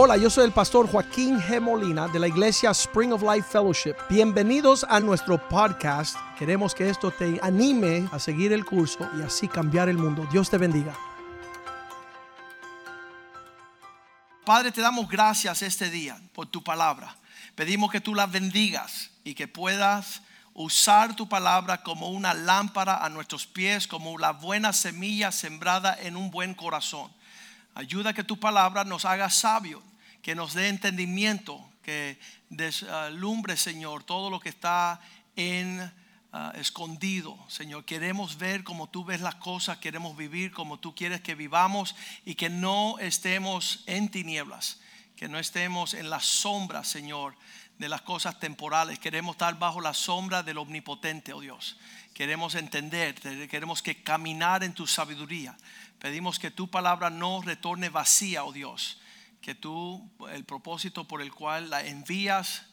Hola, yo soy el pastor Joaquín G. Molina de la iglesia Spring of Life Fellowship. Bienvenidos a nuestro podcast. Queremos que esto te anime a seguir el curso y así cambiar el mundo. Dios te bendiga. Padre, te damos gracias este día por tu palabra. Pedimos que tú la bendigas y que puedas usar tu palabra como una lámpara a nuestros pies, como la buena semilla sembrada en un buen corazón. Ayuda que tu palabra nos haga sabios, que nos dé entendimiento, que deslumbre, Señor, todo lo que está en ah, escondido. Señor, queremos ver como tú ves las cosas, queremos vivir como tú quieres que vivamos y que no estemos en tinieblas, que no estemos en las sombras, Señor, de las cosas temporales. Queremos estar bajo la sombra del omnipotente, oh Dios. Queremos entender, queremos que caminar en tu sabiduría. Pedimos que tu palabra no retorne vacía, oh Dios. Que tú, el propósito por el cual la envías,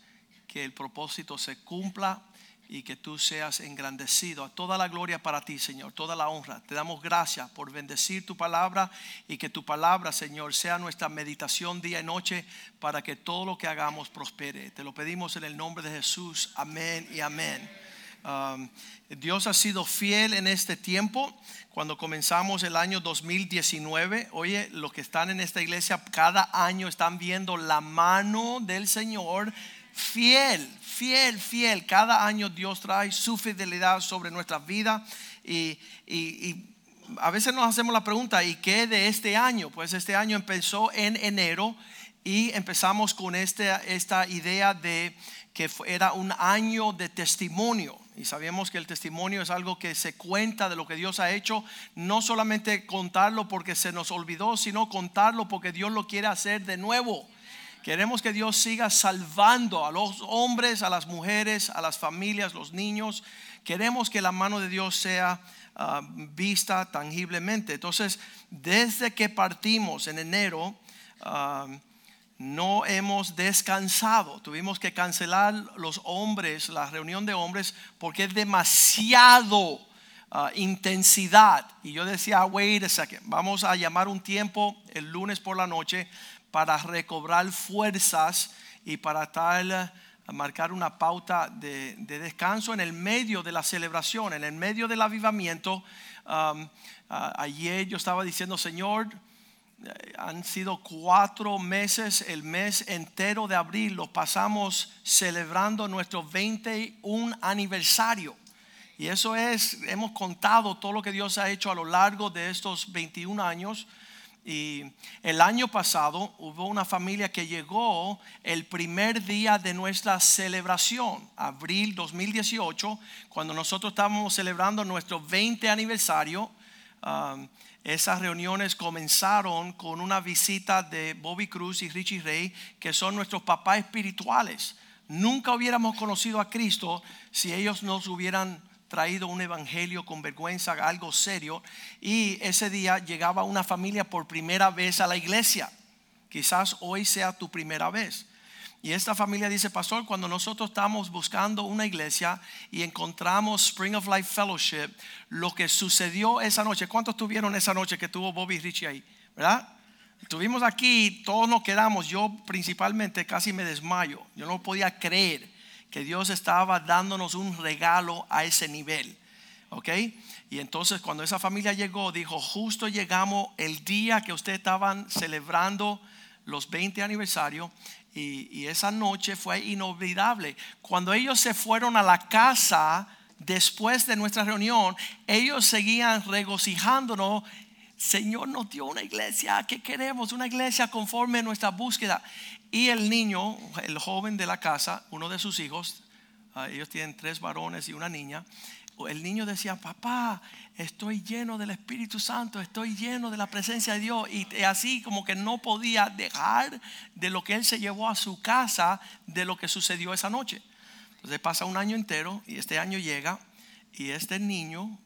que el propósito se cumpla y que tú seas engrandecido. A toda la gloria para ti, Señor, toda la honra. Te damos gracias por bendecir tu palabra y que tu palabra, Señor, sea nuestra meditación día y noche para que todo lo que hagamos prospere. Te lo pedimos en el nombre de Jesús. Amén y amén. Dios ha sido fiel en este tiempo. Cuando comenzamos el año 2019, oye, los que están en esta iglesia cada año están viendo la mano del Señor fiel, fiel, fiel. Cada año Dios trae su fidelidad sobre nuestras vidas y, a veces nos hacemos la pregunta, ¿y qué de este año? Pues este año empezó en enero y empezamos con este, esta idea de que era un año de testimonio. Y sabemos que el testimonio es algo que se cuenta de lo que Dios ha hecho, no solamente contarlo porque se nos olvidó, sino contarlo porque Dios lo quiere hacer de nuevo. Queremos que Dios siga salvando a los hombres, a las mujeres, a las familias, los niños. Queremos que la mano de Dios sea ah, vista tangiblemente. Entonces, desde que partimos en enero, ah, no hemos descansado. Tuvimos que cancelar los hombres, la reunión de hombres, porque es demasiado ah, intensidad. Y yo decía, wait a second, vamos a llamar un tiempo el lunes por la noche para recobrar fuerzas y para tal marcar una pauta de, descanso en el medio de la celebración, en el medio del avivamiento. Ayer yo estaba diciendo, Señor, han sido cuatro meses, el mes entero de abril lo pasamos celebrando nuestro 21 aniversario. Y eso es, hemos contado todo lo que Dios ha hecho a lo largo de estos 21 años. Y el año pasado hubo una familia que llegó el primer día de nuestra celebración, abril 2018, cuando nosotros estábamos celebrando nuestro 20 aniversario. Um, esas reuniones comenzaron con una visita de Bobby Cruz y Richie Ray, que son nuestros papás espirituales. Nunca hubiéramos conocido a Cristo si ellos nos hubieran traído un evangelio con vergüenza, algo serio, y ese día llegaba una familia por primera vez a la iglesia. Quizás hoy sea tu primera vez. Y esta familia dice, pastor, cuando nosotros estamos buscando una iglesia y encontramos Spring of Life Fellowship, lo que sucedió esa noche, ¿cuántos tuvieron esa noche que tuvo Bobby Richie ahí? ¿Verdad? Estuvimos aquí, todos nos quedamos, yo principalmente casi me desmayo, yo no podía creer que Dios estaba dándonos un regalo a ese nivel. ¿Ok? Y entonces cuando esa familia llegó, dijo, justo llegamos el día que ustedes estaban celebrando los 20 aniversarios y, esa noche fue inolvidable. Cuando ellos se fueron a la casa después de nuestra reunión, ellos seguían regocijándonos. Señor nos dio una iglesia que queremos, una iglesia conforme a nuestra búsqueda. Y el niño, el joven de la casa, uno de sus hijos, ah, ellos tienen tres varones y una niña, el niño decía, papá, estoy lleno del Espíritu Santo, estoy lleno de la presencia de Dios. Y así como que no podía dejar de lo que él se llevó a su casa, de lo que sucedió esa noche. Entonces pasa un año entero y este año llega y este niño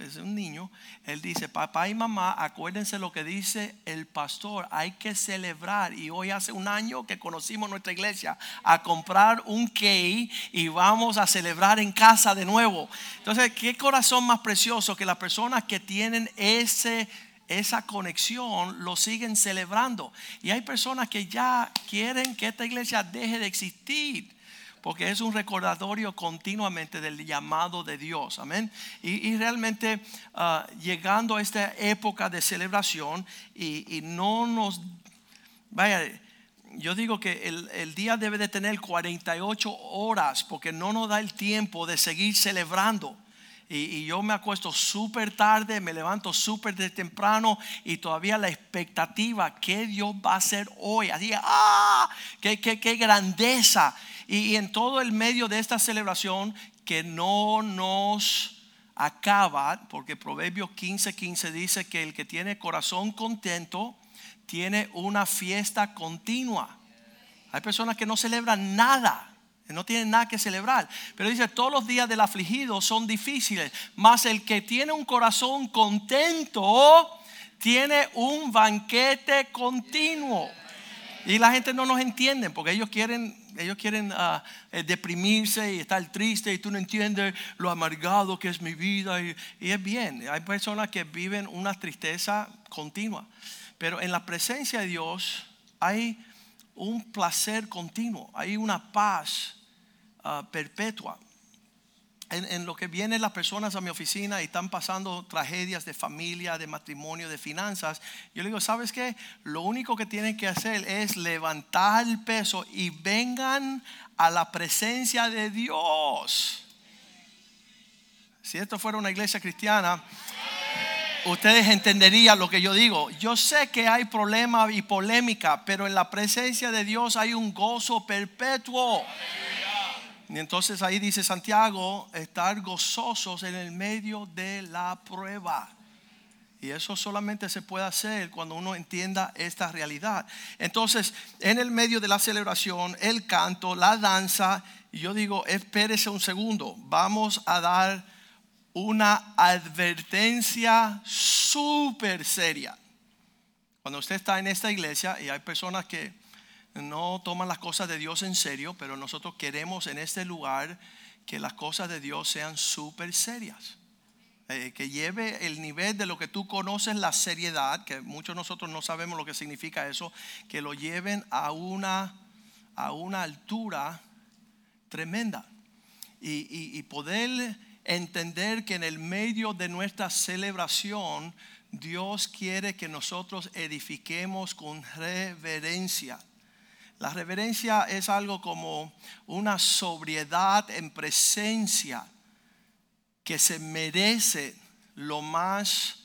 es un, niño, él dice, papá y mamá, acuérdense lo que dice el pastor, hay que celebrar. Y hoy hace un año que conocimos nuestra iglesia a comprar un key y vamos a celebrar en casa de nuevo. Entonces, ¿qué corazón más precioso que las personas que tienen ese esa conexión lo siguen celebrando. Y hay personas que ya quieren que esta iglesia deje de existir. Porque es un recordatorio continuamente del llamado de Dios. Amén. Y, realmente ah, llegando a esta época de celebración y, no nos... Vaya, yo digo que el, el, día debe de tener 48 horas porque no nos da el tiempo de seguir celebrando. Y, yo me acuesto súper tarde, me levanto súper temprano y todavía la expectativa que Dios va a hacer hoy. Así, ¡ah! ¡Qué, qué, qué grandeza! Y, en todo el medio de esta celebración que no nos acaba, porque Proverbios 15:15 15 dice que el que tiene corazón contento tiene una fiesta continua. Hay personas que no celebran nada no tienen nada que celebrar. Pero dice, todos los días del afligido son difíciles, mas el que tiene un corazón contento tiene un banquete continuo. Y la gente no nos entiende porque ellos quieren, ellos quieren ah, eh, deprimirse y estar triste y tú no entiendes lo amargado que es mi vida. Y, es bien, hay personas que viven una tristeza continua. Pero en la presencia de Dios hay un placer continuo, hay una paz Ah, perpetua. En, lo que vienen las personas a mi oficina y están pasando tragedias de familia, de matrimonio, de finanzas, yo le digo, ¿sabes qué? Lo único que tienen que hacer es levantar el peso y vengan a la presencia de Dios. Si esto fuera una iglesia cristiana, ustedes entenderían lo que yo digo. Yo sé que hay problema y polémica, pero en la presencia de Dios hay un gozo perpetuo. Y entonces ahí dice Santiago, estar gozosos en el medio de la prueba. Y eso solamente se puede hacer cuando uno entienda esta realidad. Entonces, en el medio de la celebración, el canto, la danza, yo digo, espérese un segundo, vamos a dar una advertencia súper seria. Cuando usted está en esta iglesia y hay personas que no toman las cosas de Dios en serio, pero nosotros queremos en este lugar que las cosas de Dios sean súper serias. Eh, que lleve el nivel de lo que tú conoces, la seriedad, que muchos de nosotros no sabemos lo que significa eso, que lo lleven a una, a una altura tremenda. y poder entender que en el medio de nuestra celebración, Dios quiere que nosotros edifiquemos con reverencia. La reverencia es algo como una sobriedad en presencia que se merece lo más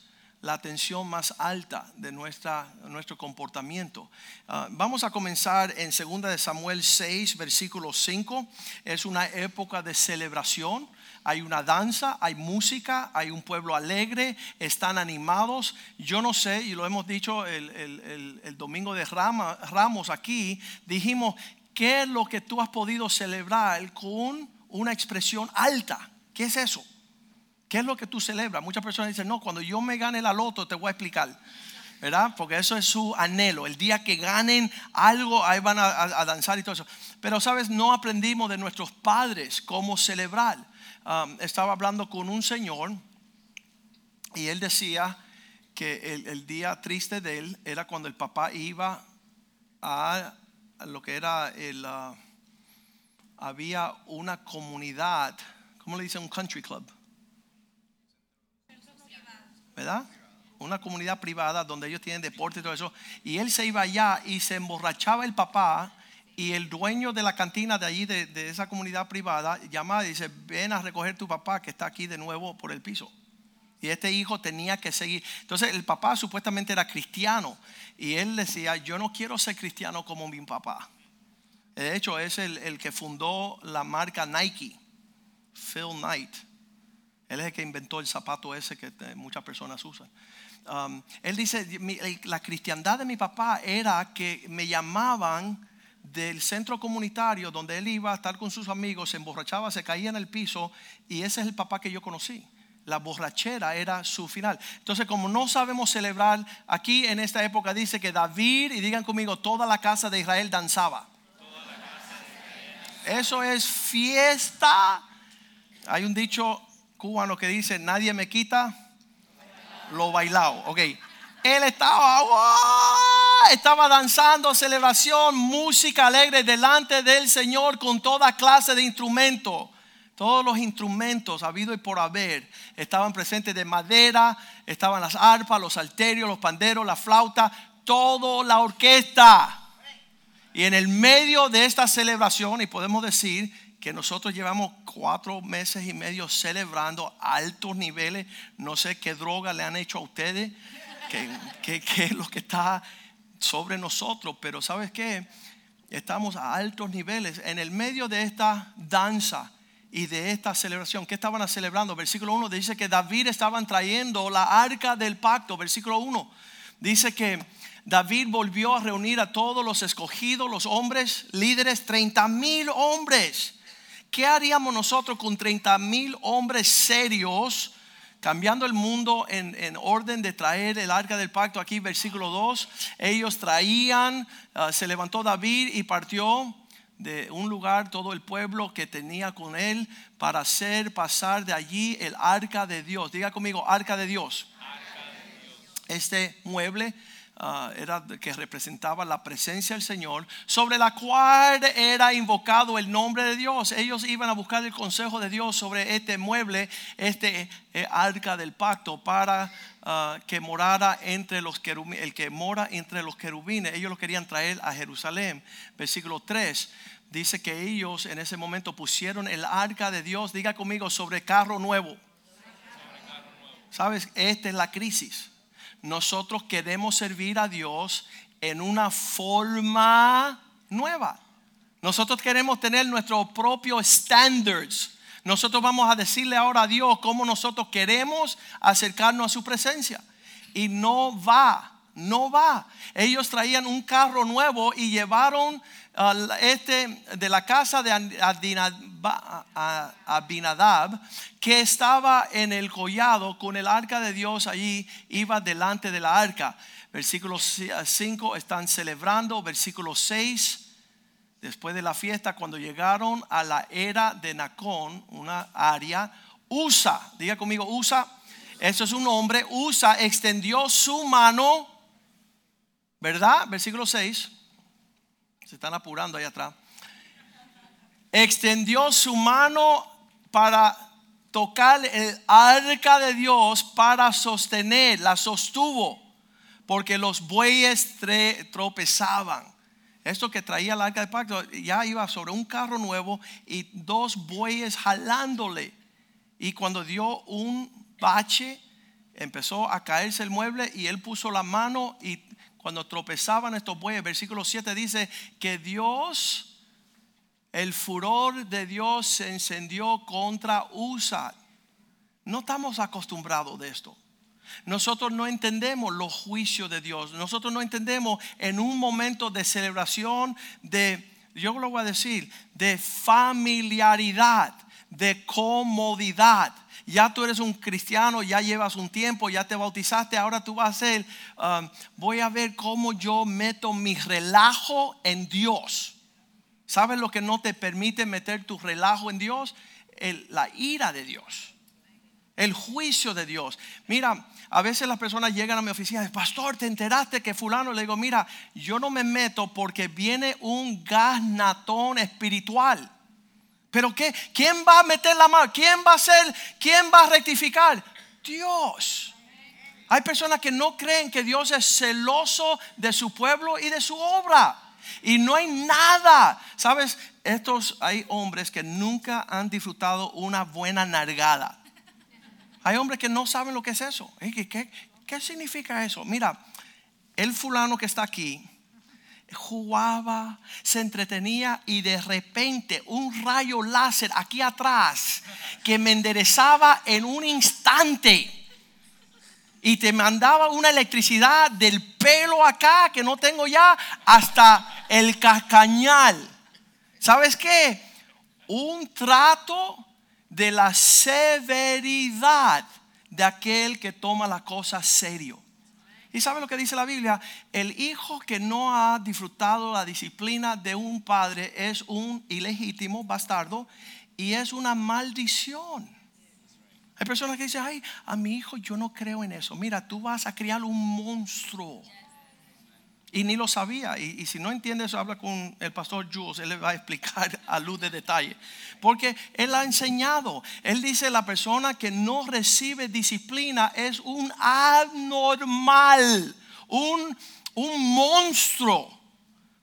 la atención más alta de nuestra, nuestro comportamiento. Ah, vamos a comenzar en 2 de Samuel 6, versículo 5. Es una época de celebración hay una danza, hay música, hay un pueblo alegre, están animados. Yo no sé, y lo hemos dicho el, domingo de Ramos aquí, dijimos, ¿qué es lo que tú has podido celebrar con una expresión alta? ¿Qué es eso? ¿Qué es lo que tú celebras? Muchas personas dicen, no, cuando yo me gane la loto te voy a explicar. ¿verdad? Porque eso es su anhelo. El día que ganen algo, ahí van a, a, danzar y todo eso. Pero, ¿sabes? No aprendimos de nuestros padres cómo celebrar estaba hablando con un señor y él decía que el, día triste de él era cuando el papá iba a, lo que era el... Ah, había una comunidad, ¿cómo le dicen? Un country club. ¿Verdad? Una comunidad privada donde ellos tienen deporte y todo eso. Y él se iba allá y se emborrachaba el papá y el dueño de la cantina de allí, de, esa comunidad privada, llama y dice, ven a recoger tu papá que está aquí de nuevo por el piso. Y este hijo tenía que seguir. Entonces el papá supuestamente era cristiano. Y él decía, yo no quiero ser cristiano como mi papá. De hecho, es el, que fundó la marca Nike, Phil Knight. Él es el que inventó el zapato ese que muchas personas usan. Um, él dice, la cristiandad de mi papá era que me llamaban del centro comunitario donde él iba a estar con sus amigos, se emborrachaba, se caía en el piso y ese es el papá que yo conocí. La borrachera era su final. Entonces, como no sabemos celebrar, aquí en esta época dice que David, y digan conmigo, toda la casa de Israel danzaba. Eso es fiesta. Hay un dicho cubano que dice, nadie me quita lo bailado. Ok, Él estaba. Estaba danzando, celebración, música alegre delante del Señor con toda clase de instrumentos. Todos los instrumentos habido y por haber estaban presentes de madera, estaban las arpas, los salterios, los panderos, la flauta, toda la orquesta. Y en el medio de esta celebración, y podemos decir que nosotros llevamos cuatro meses y medio celebrando altos niveles, no sé qué droga le han hecho a ustedes, qué, es lo que está sobre nosotros, pero ¿sabes qué? Estamos a altos niveles. En el medio de esta danza, y de esta celebración. ¿Qué estaban celebrando? Versículo 1 dice que David estaban trayendo la arca del pacto. Versículo 1 dice que David volvió a reunir a todos los escogidos, los hombres, líderes, 30 mil hombres. ¿Qué haríamos nosotros con 30 mil hombres serios? Cambiando el mundo en, orden de traer el arca del pacto, aquí versículo 2, ellos traían, ah, se levantó David y partió de un lugar todo el pueblo que tenía con él para hacer pasar de allí el arca de Dios. Diga conmigo, arca de Dios. Este mueble ah, era que representaba la presencia del Señor, sobre la cual era invocado el nombre de Dios. Ellos iban a buscar el consejo de Dios sobre este mueble, este eh, arca del pacto, para ah, que morara entre los querubines, el que mora entre los querubines. Ellos lo querían traer a Jerusalén. Versículo 3 dice que ellos en ese momento pusieron el arca de Dios, diga conmigo, sobre carro nuevo. ¿Sabes? Esta es la crisis. Nosotros queremos servir a Dios en una forma nueva. Nosotros queremos tener nuestros propios standards. Nosotros vamos a decirle ahora a Dios cómo nosotros queremos acercarnos a su presencia. Y no va, no va. Ellos traían un carro nuevo y llevaron este de la casa de Abinadab que estaba en el collado con el arca de Dios allí, iba delante de la arca. Versículo 5 están celebrando, versículo 6 después de la fiesta, cuando llegaron a la era de Nacón, una área, Usa, diga conmigo, Usa, eso es un hombre, Usa extendió su mano, ¿verdad? Versículo 6 se están apurando ahí atrás. Extendió su mano para tocar el arca de Dios para sostener, la sostuvo, porque los bueyes tropezaban. Esto que traía el arca de pacto ya iba sobre un carro nuevo y dos bueyes jalándole. Y cuando dio un bache, empezó a caerse el mueble y él puso la mano y cuando tropezaban estos bueyes, versículo 7 dice que Dios, el furor de Dios se encendió contra Usa. No estamos acostumbrados de esto. Nosotros no entendemos los juicios de Dios. Nosotros no entendemos en un momento de celebración, de, yo lo voy a decir, de familiaridad, de comodidad ya tú eres un cristiano, ya llevas un tiempo, ya te bautizaste, ahora tú vas a ser, um, voy a ver cómo yo meto mi relajo en Dios. ¿Sabes lo que no te permite meter tu relajo en Dios? la ira de Dios, el juicio de Dios. Mira, a veces las personas llegan a mi oficina pastor, ¿te enteraste que fulano? Le digo, mira, yo no me meto porque viene un gasnatón espiritual. Pero ¿qué? ¿quién va a meter la mano? ¿Quién va a hacer? ¿Quién va a rectificar? Dios. Hay personas que no creen que Dios es celoso de su pueblo y de su obra. Y no hay nada. ¿Sabes? Estos hay hombres que nunca han disfrutado una buena nargada. Hay hombres que no saben lo que es eso. ¿Qué, significa eso? Mira, el fulano que está aquí jugaba, se entretenía y de repente un rayo láser aquí atrás que me enderezaba en un instante y te mandaba una electricidad del pelo acá que no tengo ya hasta el cascañal. ¿Sabes qué? Un trato de la severidad de aquel que toma la cosa serio. ¿Y sabe lo que dice la Biblia? El hijo que no ha disfrutado la disciplina de un padre es un ilegítimo bastardo y es una maldición. Hay personas que dicen, ay, a mi hijo yo no creo en eso. Mira, tú vas a criar un monstruo. Y ni lo sabía. Y, si no entiendes eso, habla con el pastor Jules. Él le va a explicar a luz de detalle. Porque él ha enseñado. Él dice, la persona que no recibe disciplina es un anormal. Un, un monstruo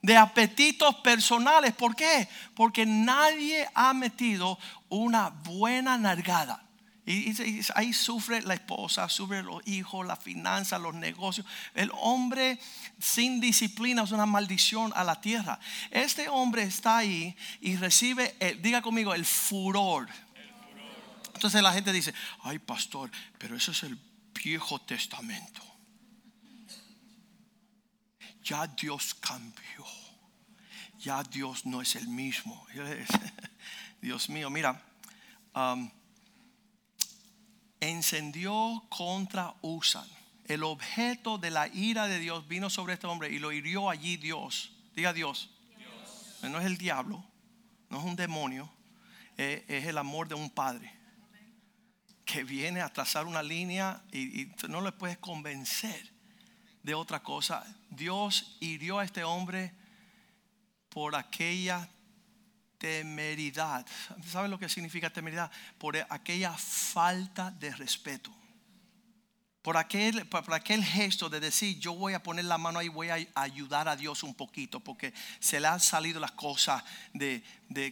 de apetitos personales. ¿Por qué? Porque nadie ha metido una buena nargada. Y, ahí sufre la esposa, sufre los hijos, la finanza, los negocios. El hombre sin disciplina es una maldición a la tierra. Este hombre está ahí y recibe, diga conmigo, el furor. Entonces la gente dice, ay pastor, pero eso es el Viejo Testamento. Ya Dios cambió. Ya Dios no es el mismo. Dios mío, mira. Um, encendió contra Usan. El objeto de la ira de Dios vino sobre este hombre y lo hirió allí Dios. Diga Dios. No es el diablo, no es un demonio, es, el amor de un padre que viene a trazar una línea y, y no le puedes convencer de otra cosa. Dios hirió a este hombre por aquella temeridad. ¿Sabe lo que significa temeridad? Por aquella falta de respeto. Por aquel, por aquel gesto de decir, yo voy a poner la mano ahí, voy a ayudar a Dios un poquito, porque se le han salido las cosas de,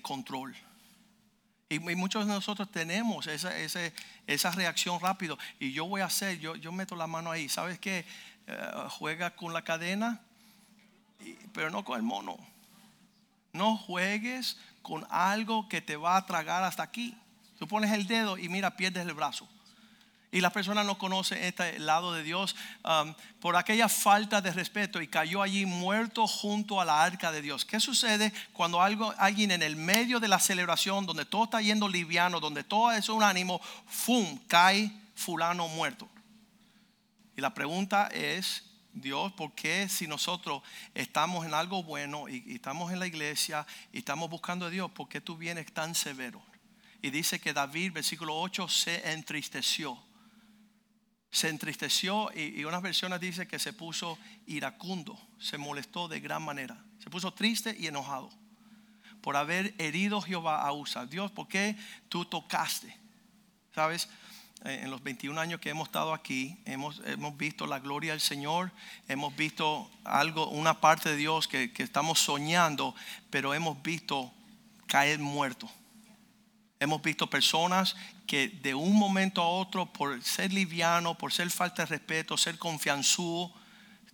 control. Y, muchos de nosotros tenemos esa, esa, reacción rápido. Y yo voy a hacer, yo, yo meto la mano ahí. ¿Sabes qué? Eh, juega con la cadena, pero no con el mono. No juegues con algo que te va a tragar hasta aquí. Tú pones el dedo y mira, pierdes el brazo. Y la persona no conoce este lado de Dios um, por aquella falta de respeto y cayó allí muerto junto a la arca de Dios. ¿Qué sucede cuando algo, alguien en el medio de la celebración, donde todo está yendo liviano, donde todo es un ánimo, ¡fum! cae fulano muerto? Y la pregunta es, Dios, ¿por qué si nosotros estamos en algo bueno y, estamos en la iglesia y estamos buscando a Dios, ¿por qué tú vienes tan severo? Y dice que David, versículo 8, se entristeció. Se entristeció y, unas versiones dice que se puso iracundo, se molestó de gran manera. Se puso triste y enojado por haber herido Jehová a Usa. Dios, ¿por qué tú tocaste? ¿Sabes? Eh, en los 21 años que hemos estado aquí, hemos, hemos visto la gloria del Señor, hemos visto algo, una parte de Dios que, que estamos soñando, pero hemos visto caer muerto. Hemos visto personas que de un momento a otro, por ser liviano, por ser falta de respeto, ser confianzudo,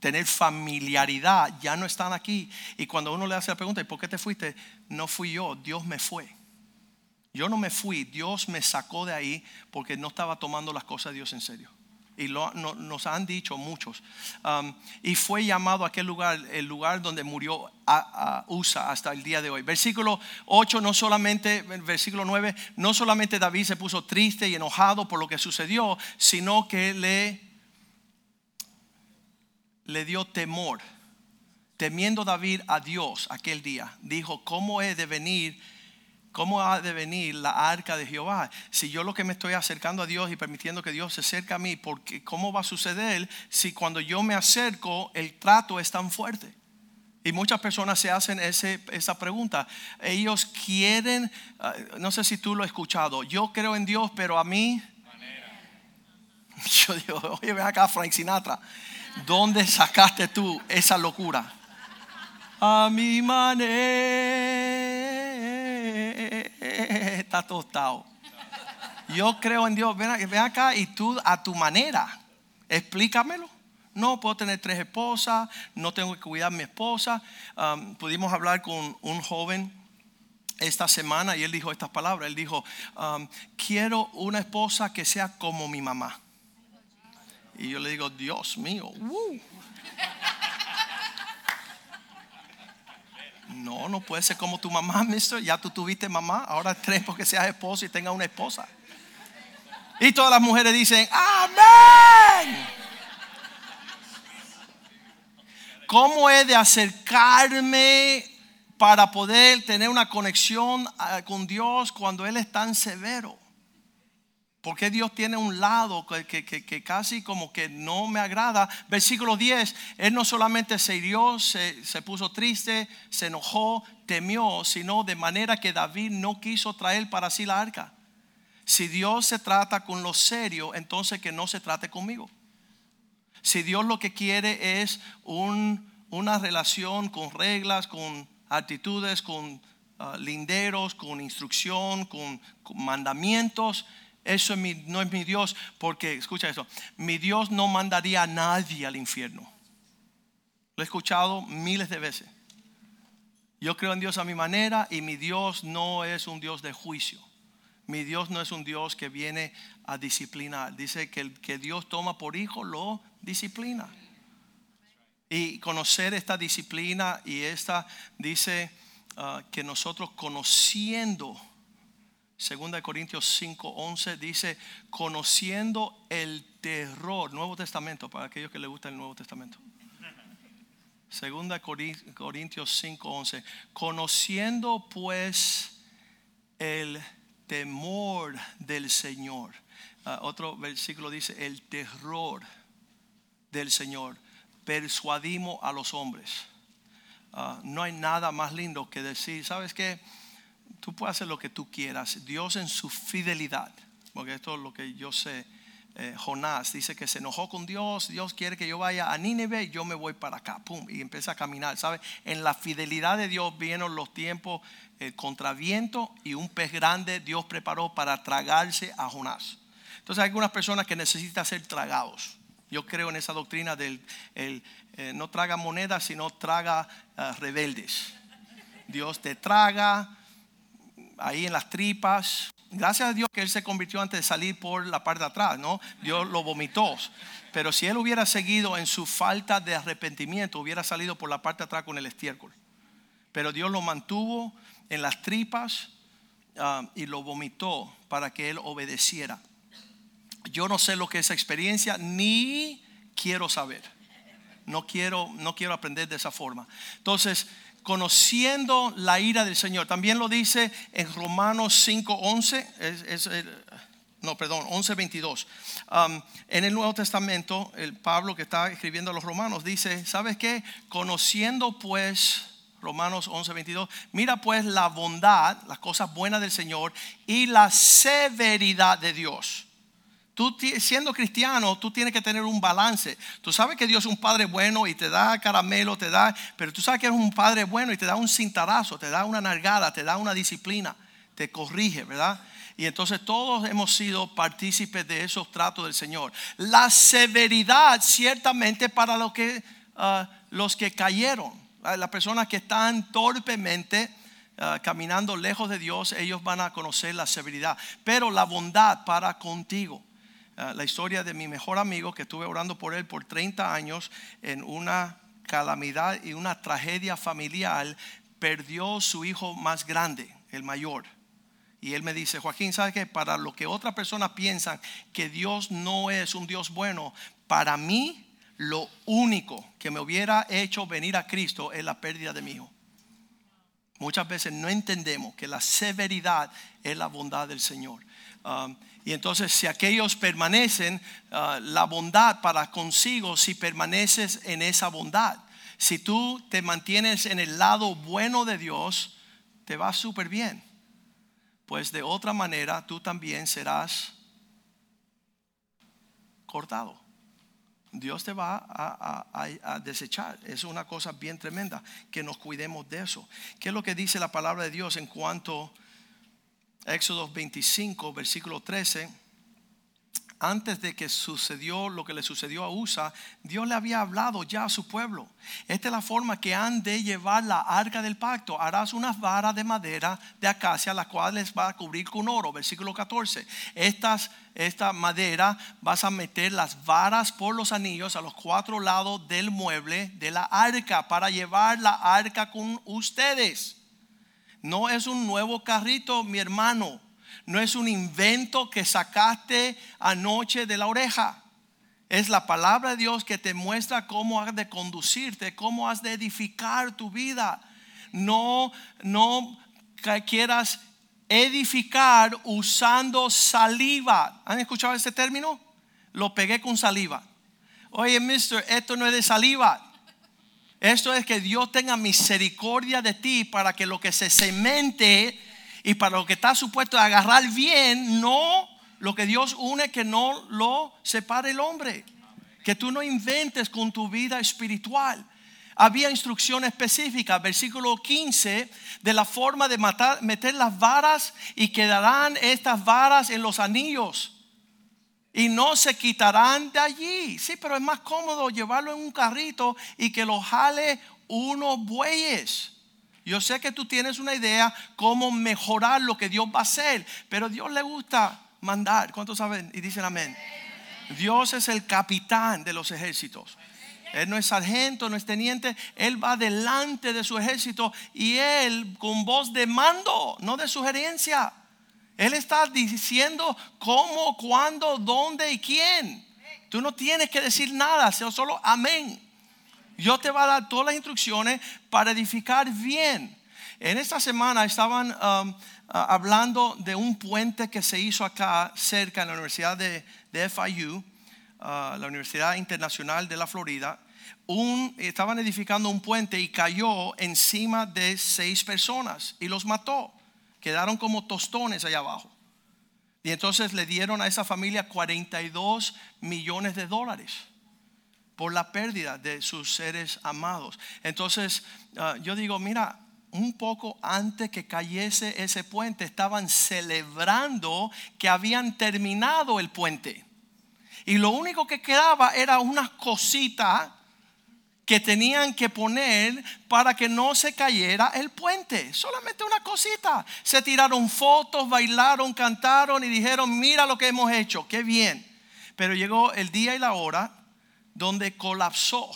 tener familiaridad, ya no están aquí. Y cuando uno le hace la pregunta, ¿y por qué te fuiste? No fui yo, Dios me fue. Yo no me fui, Dios me sacó de ahí porque no estaba tomando las cosas de Dios en serio. Y lo, nos han dicho muchos. Um, y fue llamado a aquel lugar, el lugar donde murió a, Usa hasta el día de hoy. Versículo 8, no solamente, versículo 9, no solamente David se puso triste y enojado por lo que sucedió, sino que le, le dio temor. Temiendo David a Dios aquel día, dijo, ¿cómo he de venir? ¿Cómo ha de venir la arca de Jehová? Si yo lo que me estoy acercando a Dios y permitiendo que Dios se acerque a mí, porque ¿cómo va a suceder si cuando yo me acerco el trato es tan fuerte? Y muchas personas se hacen ese, esa pregunta. Ellos quieren, ah, no sé si tú lo has escuchado, yo creo en Dios, pero a mí... Yo digo, oye, ven acá, Frank Sinatra, ¿dónde sacaste tú esa locura? A mi manera está tostado. Yo creo en Dios. Ven, acá y tú a tu manera. Explícamelo. No puedo tener tres esposas, no tengo que cuidar a mi esposa. Um, pudimos hablar con un joven esta semana y él dijo estas palabras. Él dijo, um, quiero una esposa que sea como mi mamá. Y yo le digo, Dios mío. No, no puede ser como tu mamá, mister. Ya tú tuviste mamá. Ahora tres porque seas esposo y tenga una esposa. Y todas las mujeres dicen, amén. ¿Cómo he de acercarme para poder tener una conexión ah, con Dios cuando Él es tan severo? Porque Dios tiene un lado que, casi como que no me agrada? Versículo 10, Él no solamente se hirió, se, se puso triste, se enojó, temió, sino de manera que David no quiso traer para sí la arca. Si Dios se trata con lo serio, entonces que no se trate conmigo. Si Dios lo que quiere es un, una relación con reglas, con actitudes, con uh, linderos, con instrucción, con, mandamientos, eso no es mi Dios, porque, escucha eso, mi Dios no mandaría a nadie al infierno. Lo he escuchado miles de veces. Yo creo en Dios a mi manera y mi Dios no es un Dios de juicio. Mi Dios no es un Dios que viene a disciplinar. Dice que el que Dios toma por hijo lo disciplina. Y conocer esta disciplina y esta dice uh, que nosotros conociendo, 2 Corintios 5, 11 dice, conociendo el terror, Nuevo Testamento, para aquellos que les gusta el Nuevo Testamento. 2 Corintios 5, 11, conociendo pues el temor del Señor. Ah, otro versículo dice, el terror del Señor. Persuadimos a los hombres. Ah, no hay nada más lindo que decir, ¿sabes qué? Tú puedes hacer lo que tú quieras. Dios en su fidelidad, porque esto es lo que yo sé. Eh, Jonás dice que se enojó con Dios, Dios quiere que yo vaya a Nínive, yo me voy para acá, pum, y empieza a caminar, ¿sabes? En la fidelidad de Dios vienen los tiempos el contraviento y un pez grande Dios preparó para tragarse a Jonás. Entonces hay algunas personas que necesitan ser tragados. Yo creo en esa doctrina del el, eh, no traga monedas, sino traga eh, rebeldes. Dios te traga ahí en las tripas. Gracias a Dios que él se convirtió antes de salir por la parte de atrás, ¿no? Dios lo vomitó. Pero si él hubiera seguido en su falta de arrepentimiento, hubiera salido por la parte de atrás con el estiércol. Pero Dios lo mantuvo en las tripas ah, y lo vomitó para que él obedeciera. Yo no sé lo que es esa experiencia, ni quiero saber. No quiero, no quiero aprender de esa forma. Entonces, conociendo la ira del Señor, también lo dice en Romanos 5:11, es, es, no, perdón, 11:22. Um, en el Nuevo Testamento, el Pablo que está escribiendo a los romanos dice, ¿sabes qué? Conociendo pues Romanos 11, 22. Mira pues la bondad, las cosas buenas del Señor y la severidad de Dios. Tú siendo cristiano, tú tienes que tener un balance. Tú sabes que Dios es un Padre bueno y te da caramelo, te da, pero tú sabes que es un Padre bueno y te da un cintarazo, te da una nargada, te da una disciplina, te corrige, ¿verdad? Y entonces todos hemos sido partícipes de esos tratos del Señor. La severidad ciertamente para los que, ah, los que cayeron las personas que están torpemente ah, caminando lejos de Dios, ellos van a conocer la severidad. Pero la bondad para contigo. Ah, la historia de mi mejor amigo que estuve orando por él por 30 años en una calamidad y una tragedia familiar, perdió su hijo más grande, el mayor. Y él me dice, Joaquín, ¿sabes qué? Para lo que otras personas piensan que Dios no es un Dios bueno, para mí lo único que me hubiera hecho venir a Cristo es la pérdida de mi hijo. Muchas veces no entendemos que la severidad es la bondad del Señor. Um, y entonces si aquellos permanecen, uh, la bondad para consigo, si permaneces en esa bondad, si tú te mantienes en el lado bueno de Dios, te va súper bien. Pues de otra manera tú también serás cortado. Dios te va a, desechar. Es una cosa bien tremenda que nos cuidemos de eso. ¿Qué es lo que dice la palabra de Dios en cuanto a Éxodo 25, versículo 13? antes de que sucedió lo que le sucedió a Usa, Dios le había hablado ya a su pueblo. Esta es la forma que han de llevar la arca del pacto. Harás unas varas de madera de acacia, las cuales va a cubrir con oro. Versículo 14. Estas, esta madera vas a meter las varas por los anillos a los cuatro lados del mueble de la arca para llevar la arca con ustedes. No es un nuevo carrito, mi hermano no es un invento que sacaste anoche de la oreja. Es la palabra de Dios que te muestra cómo has de conducirte, cómo has de edificar tu vida. No, no quieras edificar usando saliva. ¿Han escuchado ese término? Lo pegué con saliva. Oye, mister, esto no es de saliva. Esto es que Dios tenga misericordia de ti para que lo que se cemente y para lo que está supuesto agarrar bien, no lo que Dios une, que no lo separe el hombre. Que tú no inventes con tu vida espiritual había instrucción específica, versículo 15, de la forma de matar, meter las varas y quedarán estas varas en los anillos y no se quitarán de allí. Sí, pero es más cómodo llevarlo en un carrito y que lo jale unos bueyes. Yo sé que tú tienes una idea cómo mejorar lo que Dios va a hacer, pero Dios le gusta mandar. ¿Cuántos saben? Y dicen amén. Dios es el capitán de los ejércitos. Él no es sargento, no es teniente. Él va delante de su ejército y él con voz de mando, no de sugerencia. Él está diciendo cómo, cuándo, dónde y quién. Tú no tienes que decir nada, solo amén. Yo te voy a dar todas las instrucciones para edificar bien. En esta semana estaban um, hablando de un puente que se hizo acá cerca en la Universidad de, FIU, uh, la Universidad Internacional de la Florida estaban edificando un puente y cayó encima de seis personas y los mató. Quedaron como tostones allá abajo. Y entonces le dieron a esa familia 42 millones de dólares por la pérdida de sus seres amados. Entonces ah, yo digo, mira, un poco antes que cayese ese puente, estaban celebrando que habían terminado el puente. Y lo único que quedaba era unas cositas que tenían que poner para que no se cayera el puente. Solamente una cosita. Se tiraron fotos, bailaron, cantaron y dijeron, mira lo que hemos hecho, qué bien. Pero llegó el día y la hora donde colapsó.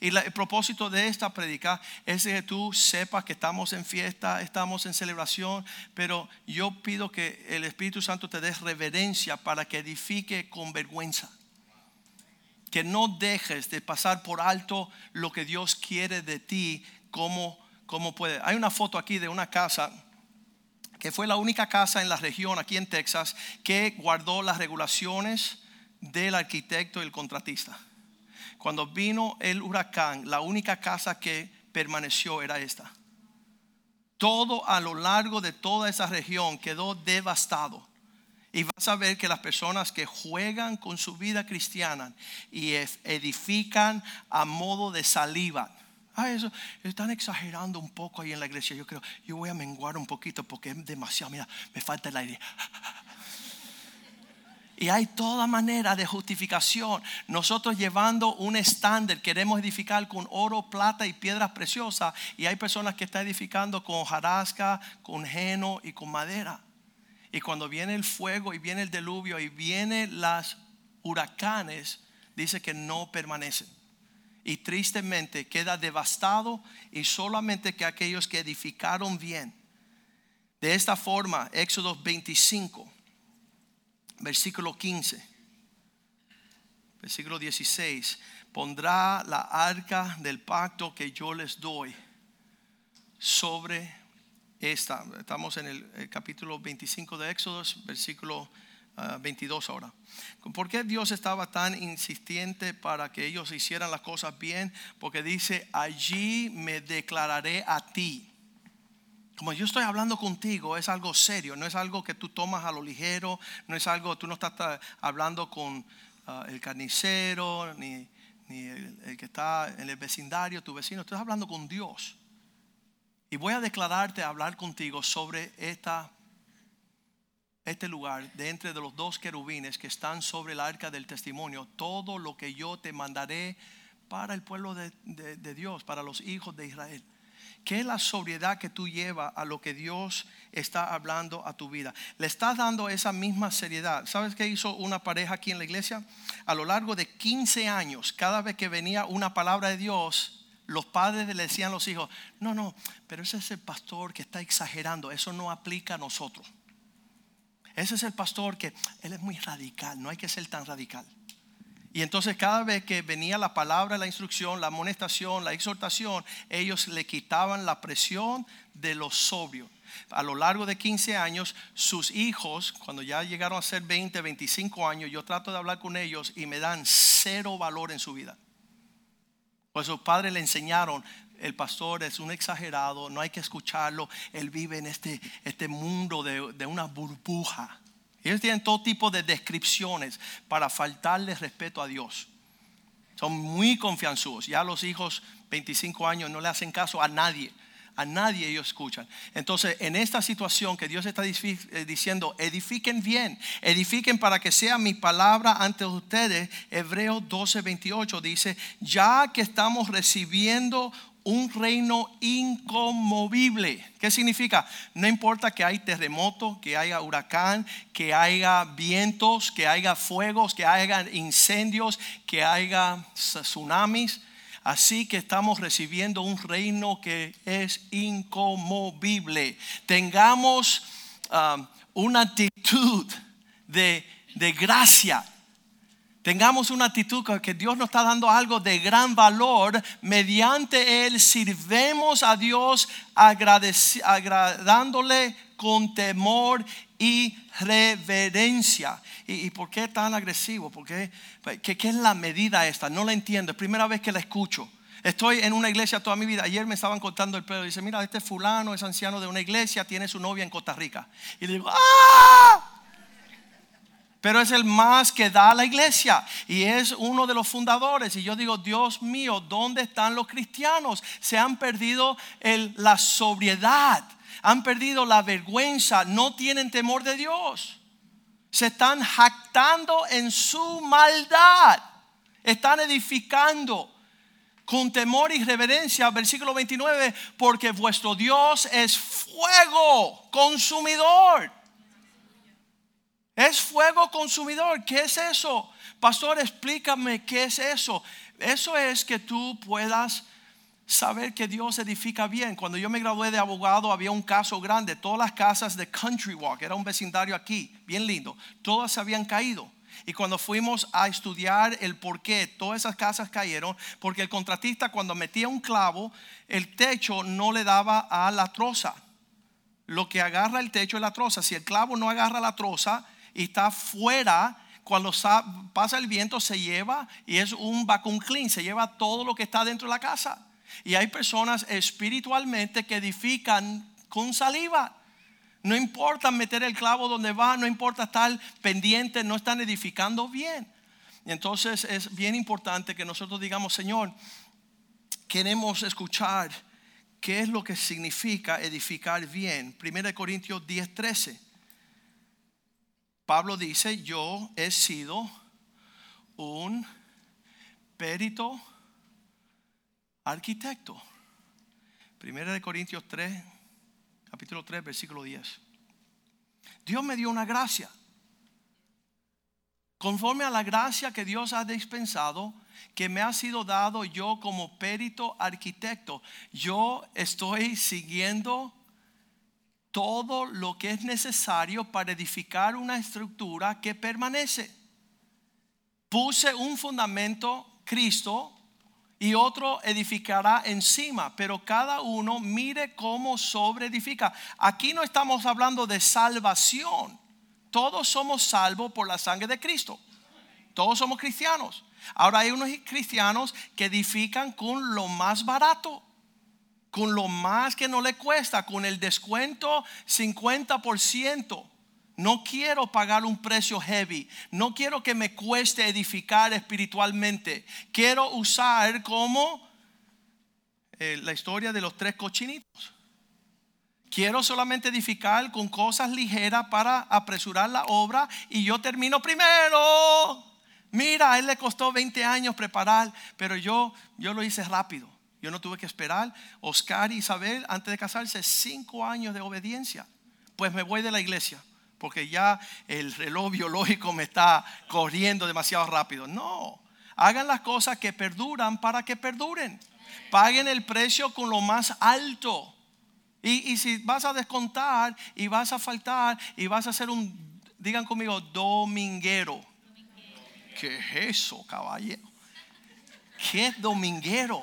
Y el propósito de esta predica es que tú sepas que estamos en fiesta, estamos en celebración, pero yo pido que el Espíritu Santo te dé reverencia para que edifique con vergüenza que no dejes de pasar por alto lo que Dios quiere de ti como, como puede. Hay una foto aquí de una casa que fue la única casa en la región, aquí en Texas, que guardó las regulaciones del arquitecto y el contratista. Cuando vino el huracán, la única casa que permaneció era esta. Todo a lo largo de toda esa región quedó devastado. Y vas a ver que las personas que juegan con su vida cristiana y edifican a modo de saliva. Ah, eso están exagerando un poco ahí en la iglesia. Yo creo, yo voy a menguar un poquito porque es demasiado. Mira, me falta el aire. Y hay toda manera de justificación. Nosotros llevando un estándar, queremos edificar con oro, plata y piedras preciosas. Y hay personas que están edificando con jarasca, con heno y con madera. Y cuando viene el fuego y viene el diluvio y vienen las huracanes, dice que no permanecen. Y tristemente queda devastado y solamente que aquellos que edificaron bien. De esta forma, Éxodo 25, versículo 15, versículo 16, pondrá la arca del pacto que yo les doy sobre estamos en el, capítulo 25 de Éxodos, versículo 22 ah, ahora. ¿Por qué Dios estaba tan insistente para que ellos hicieran las cosas bien? Porque dice, allí me declararé a ti. Como yo estoy hablando contigo, es algo serio, no es algo que tú tomas a lo ligero, no es algo, tú no estás ah, hablando con ah, el carnicero, ni, el, el, que está en el vecindario, tu vecino, estás hablando con Dios. Y voy a declararte, a hablar contigo sobre esta, este lugar de entre de los dos querubines que están sobre el arca del testimonio. Todo lo que yo te mandaré para el pueblo de, Dios, para los hijos de Israel. ¿Qué es la sobriedad que tú llevas a lo que Dios está hablando a tu vida? Le estás dando esa misma seriedad. ¿Sabes qué hizo una pareja aquí en la iglesia? A lo largo de 15 años, cada vez que venía una palabra de Dios, los padres le decían a los hijos, no, no, pero ese es el pastor que está exagerando, eso no aplica a nosotros. Ese es el pastor que él es muy radical, no hay que ser tan radical. Y entonces cada vez que venía la palabra, la instrucción, la amonestación, la exhortación, ellos le quitaban la presión de los sobrios. A lo largo de 15 años, sus hijos, cuando ya llegaron a ser 20, 25 años, yo trato de hablar con ellos y me dan cero valor en su vida. Pues sus padres le enseñaron, el pastor es un exagerado, no hay que escucharlo, él vive en este, este mundo de, de una burbuja. Ellos tienen todo tipo de descripciones para faltarle respeto a Dios. Son muy confianzudos. Ya los hijos, 25 años, no le hacen caso a nadie. A nadie ellos escuchan. Entonces, en esta situación que Dios está eh, diciendo, edifiquen bien, edifiquen para que sea mi palabra ante ustedes. Hebreos 12, 28 dice, ya que estamos recibiendo un reino inconmovible. ¿Qué significa? No importa que hay terremoto, que haya huracán, que haya vientos, que haya fuegos, que haya incendios, que haya tsunamis. Así que estamos recibiendo un reino que es inconmovible. Tengamos um, una actitud de, de gracia Tengamos una actitud que Dios nos está dando algo de gran valor. Mediante Él sirvemos a Dios agradándole con temor y reverencia. ¿Y, por qué tan agresivo? Porque, ¿qué, ¿Qué es la medida esta? No la entiendo. Es primera vez que la escucho. Estoy en una iglesia toda mi vida. Ayer me estaban contando el pelo. Dice, mira, este fulano es anciano de una iglesia, tiene su novia en Costa Rica. Y le digo, ¡ah! pero es el más que da a la iglesia y es uno de los fundadores. Y yo digo, Dios mío, ¿dónde están los cristianos? Se han perdido la sobriedad, han perdido la vergüenza, no tienen temor de Dios. Se están jactando en su maldad, están edificando con temor y reverencia, versículo 29, porque vuestro Dios es fuego consumidor. Es fuego consumidor. ¿Qué es eso? Pastor, explícame qué es eso. Eso es que tú puedas saber que Dios edifica bien. Cuando yo me gradué de abogado había un caso grande. Todas las casas de Country Walk, era un vecindario aquí, bien lindo, todas se habían caído. Y cuando fuimos a estudiar el por qué todas esas casas cayeron, porque el contratista cuando metía un clavo, el techo no le daba a la troza. Lo que agarra el techo es la troza. Si el clavo no agarra la troza, y está fuera. Cuando pasa el viento se lleva y es un vacuum clean, se lleva todo lo que está dentro de la casa. Y hay personas espiritualmente que edifican con saliva. No importa meter el clavo donde va, no importa estar pendiente, no están edificando bien. Y entonces es bien importante que nosotros digamos, Señor, queremos escuchar qué es lo que significa edificar bien. 1 Corintios 10, 13. Pablo dice, yo he sido un perito arquitecto. Primera de Corintios 3, capítulo 3, versículo 10. Dios me dio una gracia. Conforme a la gracia que Dios ha dispensado, que me ha sido dado yo como perito arquitecto, yo estoy siguiendo todo lo que es necesario para edificar una estructura que permanece. Puse un fundamento, Cristo, y otro edificará encima, pero cada uno mire cómo sobre edifica. Aquí no estamos hablando de salvación. Todos somos salvos por la sangre de Cristo. Todos somos cristianos. Ahora hay unos cristianos que edifican con lo más barato con lo más que no le cuesta, con el descuento 50%. No quiero pagar un precio heavy. No quiero que me cueste edificar espiritualmente. Quiero usar como eh, la historia de los tres cochinitos. Quiero solamente edificar con cosas ligeras para apresurar la obra y yo termino primero. Mira, a él le costó 20 años preparar, pero yo, yo lo hice rápido. Yo no tuve que esperar. Oscar y Isabel, antes de casarse, cinco años de obediencia. Pues me voy de la iglesia, porque ya el reloj biológico me está corriendo demasiado rápido. No, hagan las cosas que perduran para que perduren. Paguen el precio con lo más alto. Y, si vas a descontar y vas a faltar y vas a ser un, digan conmigo, dominguero ¿Qué es eso, caballero? ¿Qué dominguero?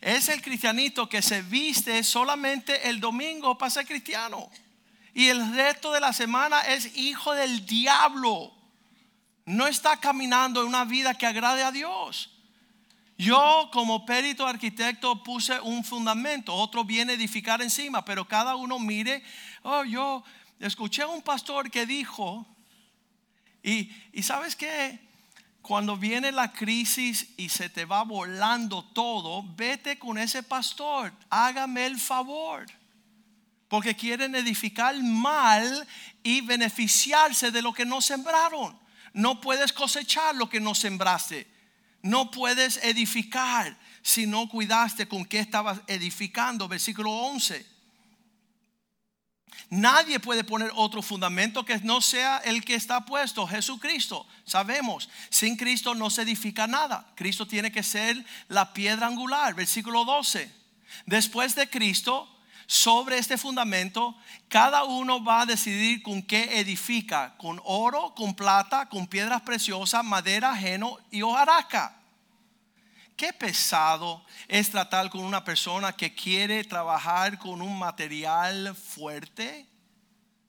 Es el cristianito que se viste solamente el domingo para ser cristiano. Y el resto de la semana es hijo del diablo. No está caminando en una vida que agrade a Dios. Yo como perito arquitecto puse un fundamento, otro viene a edificar encima, pero cada uno mire, oh, yo escuché a un pastor que dijo, y, y sabes qué, cuando viene la crisis y se te va volando todo, vete con ese pastor, hágame el favor. Porque quieren edificar mal y beneficiarse de lo que no sembraron. No puedes cosechar lo que no sembraste. No puedes edificar si no cuidaste con qué estabas edificando. Versículo 11. Nadie puede poner otro fundamento que no sea el que está puesto, Jesucristo. Sabemos, sin Cristo no se edifica nada. Cristo tiene que ser la piedra angular. Versículo 12. Después de Cristo, sobre este fundamento, cada uno va a decidir con qué edifica, con oro, con plata, con piedras preciosas, madera, ajeno y hojaraca. Qué pesado es tratar con una persona que quiere trabajar con un material fuerte.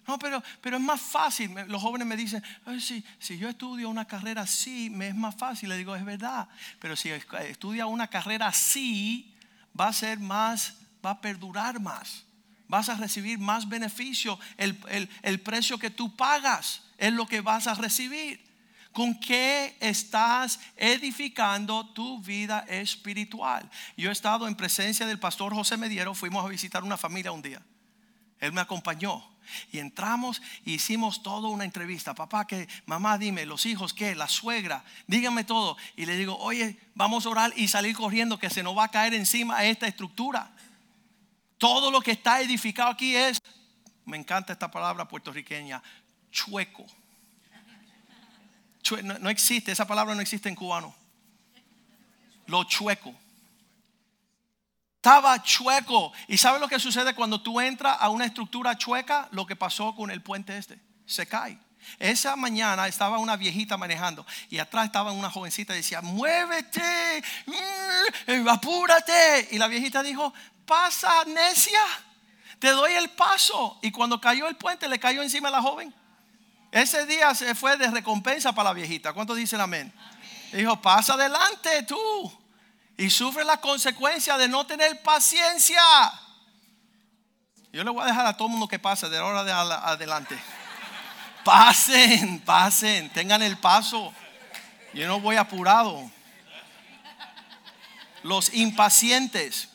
No, pero, pero es más fácil. Los jóvenes me dicen, si, si yo estudio una carrera así, me es más fácil. Le digo, es verdad. Pero si estudia una carrera así, va a ser más va a perdurar más. Vas a recibir más beneficio. El, precio que tú pagas es lo que vas a recibir. ¿Con qué estás edificando tu vida espiritual? Yo he estado en presencia del pastor José Mediero, fuimos a visitar una familia un día. Él me acompañó y entramos y hicimos toda una entrevista. Papá, que mamá, dime, los hijos, ¿qué? La suegra, dígame todo. Y le digo, oye, vamos a orar y salir corriendo que se nos va a caer encima esta estructura. Todo lo que está edificado aquí es, me encanta esta palabra puertorriqueña, chueco. no, existe, esa palabra no existe en cubano. Lo chueco. Estaba chueco. ¿Y sabes lo que sucede cuando tú entras a una estructura chueca? Lo que pasó con el puente este. Se cae. Esa mañana estaba una viejita manejando y atrás estaba una jovencita y decía, muévete, mm, apúrate. Y la viejita dijo, pasa, necia? Te doy el paso. Y cuando cayó el puente, le cayó encima a la joven. Ese día se fue de recompensa para la viejita. ¿Cuántos dicen amén? Dijo, pasa adelante tú. Y sufre la consecuencia de no tener paciencia. Yo le voy a dejar a todo el mundo que pase de ahora de adelante. Pasen, pasen, tengan el paso. Yo no voy apurado. Los impacientes.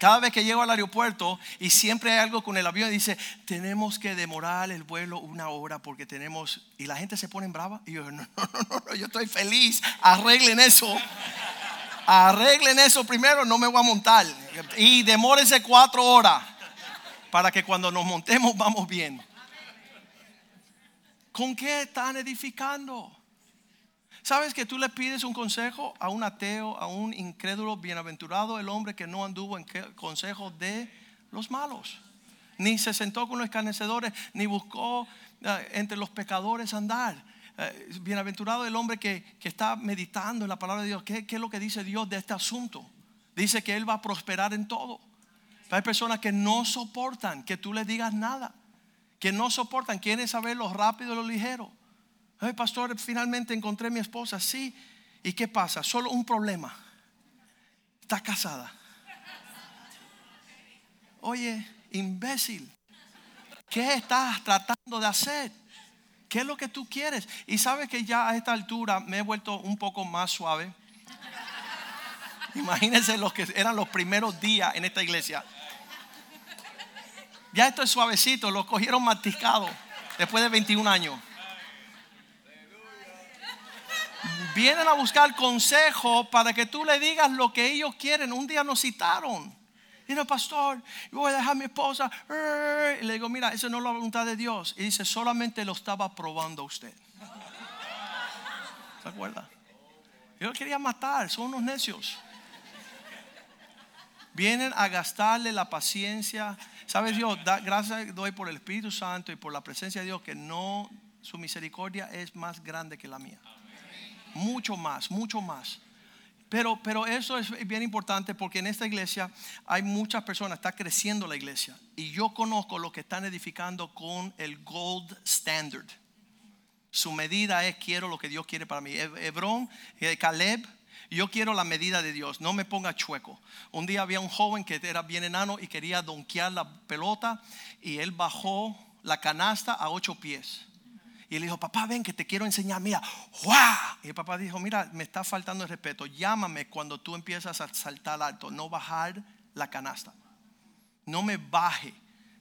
Cada vez que llego al aeropuerto y siempre hay algo con el avión, dice, tenemos que demorar el vuelo una hora porque tenemos... Y la gente se pone brava. Y yo, no, no, no, no, yo estoy feliz. Arreglen eso. Arreglen eso primero, no me voy a montar. Y demórense cuatro horas para que cuando nos montemos vamos bien. ¿Con qué están edificando? ¿Sabes que tú le pides un consejo a un ateo, a un incrédulo, bienaventurado el hombre que no anduvo en consejo de los malos? Ni se sentó con los escarnecedores, ni buscó eh, entre los pecadores andar. Eh, bienaventurado el hombre que, está meditando en la palabra de Dios. ¿Qué, ¿Qué, es lo que dice Dios de este asunto? Dice que Él va a prosperar en todo. hay personas que no soportan que tú les digas nada. Que no soportan, quieren saber lo rápido y lo ligero. Ay, pastor, finalmente encontré mi esposa. Sí. ¿Y qué pasa? Solo un problema. Está casada. Oye, imbécil. ¿Qué estás tratando de hacer? ¿Qué es lo que tú quieres? Y sabes que ya a esta altura me he vuelto un poco más suave. Imagínense los que eran los primeros días en esta iglesia. Ya esto es suavecito, lo cogieron masticado después de 21 años. Vienen a buscar consejo para que tú le digas lo que ellos quieren. Un día nos citaron. Dice, pastor, voy a dejar a mi esposa. Y le digo, mira, eso no es la voluntad de Dios. Y dice, solamente lo estaba probando usted. ¿Se acuerda? Yo quería matar, son unos necios. Vienen a gastarle la paciencia. ¿Sabes Dios? gracias doy por el Espíritu Santo y por la presencia de Dios que no, su misericordia es más grande que la mía. Mucho más, mucho más. Pero, pero eso es bien importante porque en esta iglesia hay muchas personas, está creciendo la iglesia. Y yo conozco los que están edificando con el gold standard. Su medida es quiero lo que Dios quiere para mí. Hebrón, eh, Caleb, yo quiero la medida de Dios, no me ponga chueco. Un día había un joven que era bien enano y quería donkear la pelota y él bajó la canasta a ocho pies. Y él dijo, papá, ven que te quiero enseñar, mira, ¡guau! Y el papá dijo, mira, me está faltando el respeto, llámame cuando tú empiezas a saltar alto, no bajar la canasta. No me baje,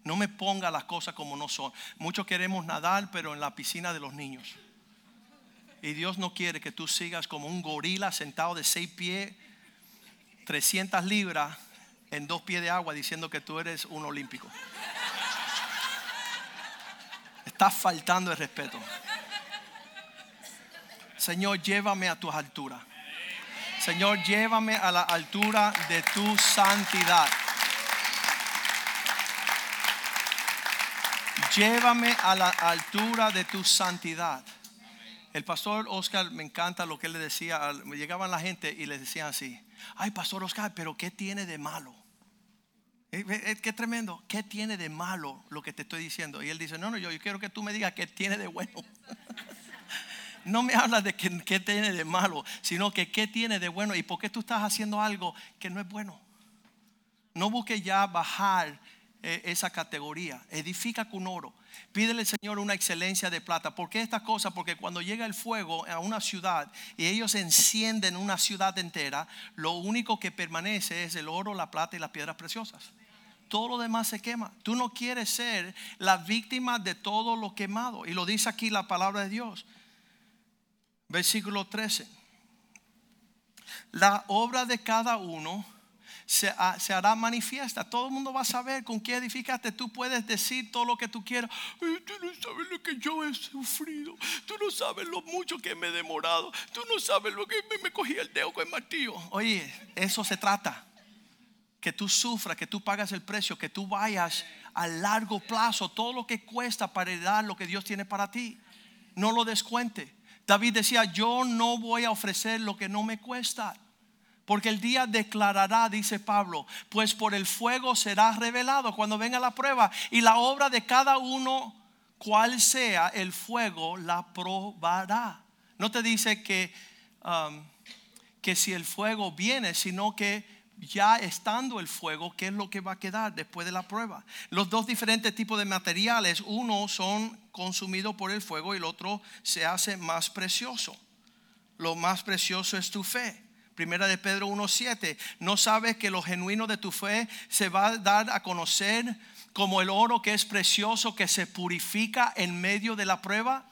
no me ponga las cosas como no son. Muchos queremos nadar, pero en la piscina de los niños. Y Dios no quiere que tú sigas como un gorila sentado de seis pies, 300 libras en dos pies de agua diciendo que tú eres un olímpico. Estás faltando el respeto. Señor, llévame a tus alturas. Señor, llévame a la altura de tu santidad. Llévame a la altura de tu santidad. El pastor Oscar me encanta lo que él le decía. Llegaban la gente y le decían así: Ay, pastor Oscar, pero ¿qué tiene de malo? Eh, eh, eh, qué tremendo. ¿Qué tiene de malo lo que te estoy diciendo? Y él dice, no, no, yo, quiero que tú me digas qué tiene de bueno. no me hablas de qué tiene de malo, sino que qué tiene de bueno y por qué tú estás haciendo algo que no es bueno. No busques ya bajar esa categoría. Edifica con oro. Pídele al Señor una excelencia de plata. ¿Por qué estas cosas? Porque cuando llega el fuego a una ciudad y ellos encienden una ciudad entera, lo único que permanece es el oro, la plata y las piedras preciosas todo lo demás se quema. Tú no quieres ser la víctima de todo lo quemado. Y lo dice aquí la palabra de Dios. Versículo 13. La obra de cada uno se, hará manifiesta. Todo el mundo va a saber con qué edificaste. Tú puedes decir todo lo que tú quieras. tú no sabes lo que yo he sufrido. Tú no sabes lo mucho que me he demorado. Tú no sabes lo que me, me cogí el dedo con el martillo. Oye, eso se trata que tú sufras, que tú pagas el precio, que tú vayas a largo plazo, todo lo que cuesta para dar lo que Dios tiene para ti. No lo descuente. David decía, yo no voy a ofrecer lo que no me cuesta. Porque el día declarará, dice Pablo, pues por el fuego será revelado cuando venga la prueba. Y la obra de cada uno, cual sea el fuego, la probará. No te dice que, um, que si el fuego viene, sino que ya estando el fuego, ¿qué es lo que va a quedar después de la prueba? Los dos diferentes tipos de materiales, uno son consumidos por el fuego y el otro se hace más precioso. Lo más precioso es tu fe. Primera de Pedro 1.7. ¿No sabes que lo genuino de tu fe se va a dar a conocer como el oro que es precioso, que se purifica en medio de la prueba?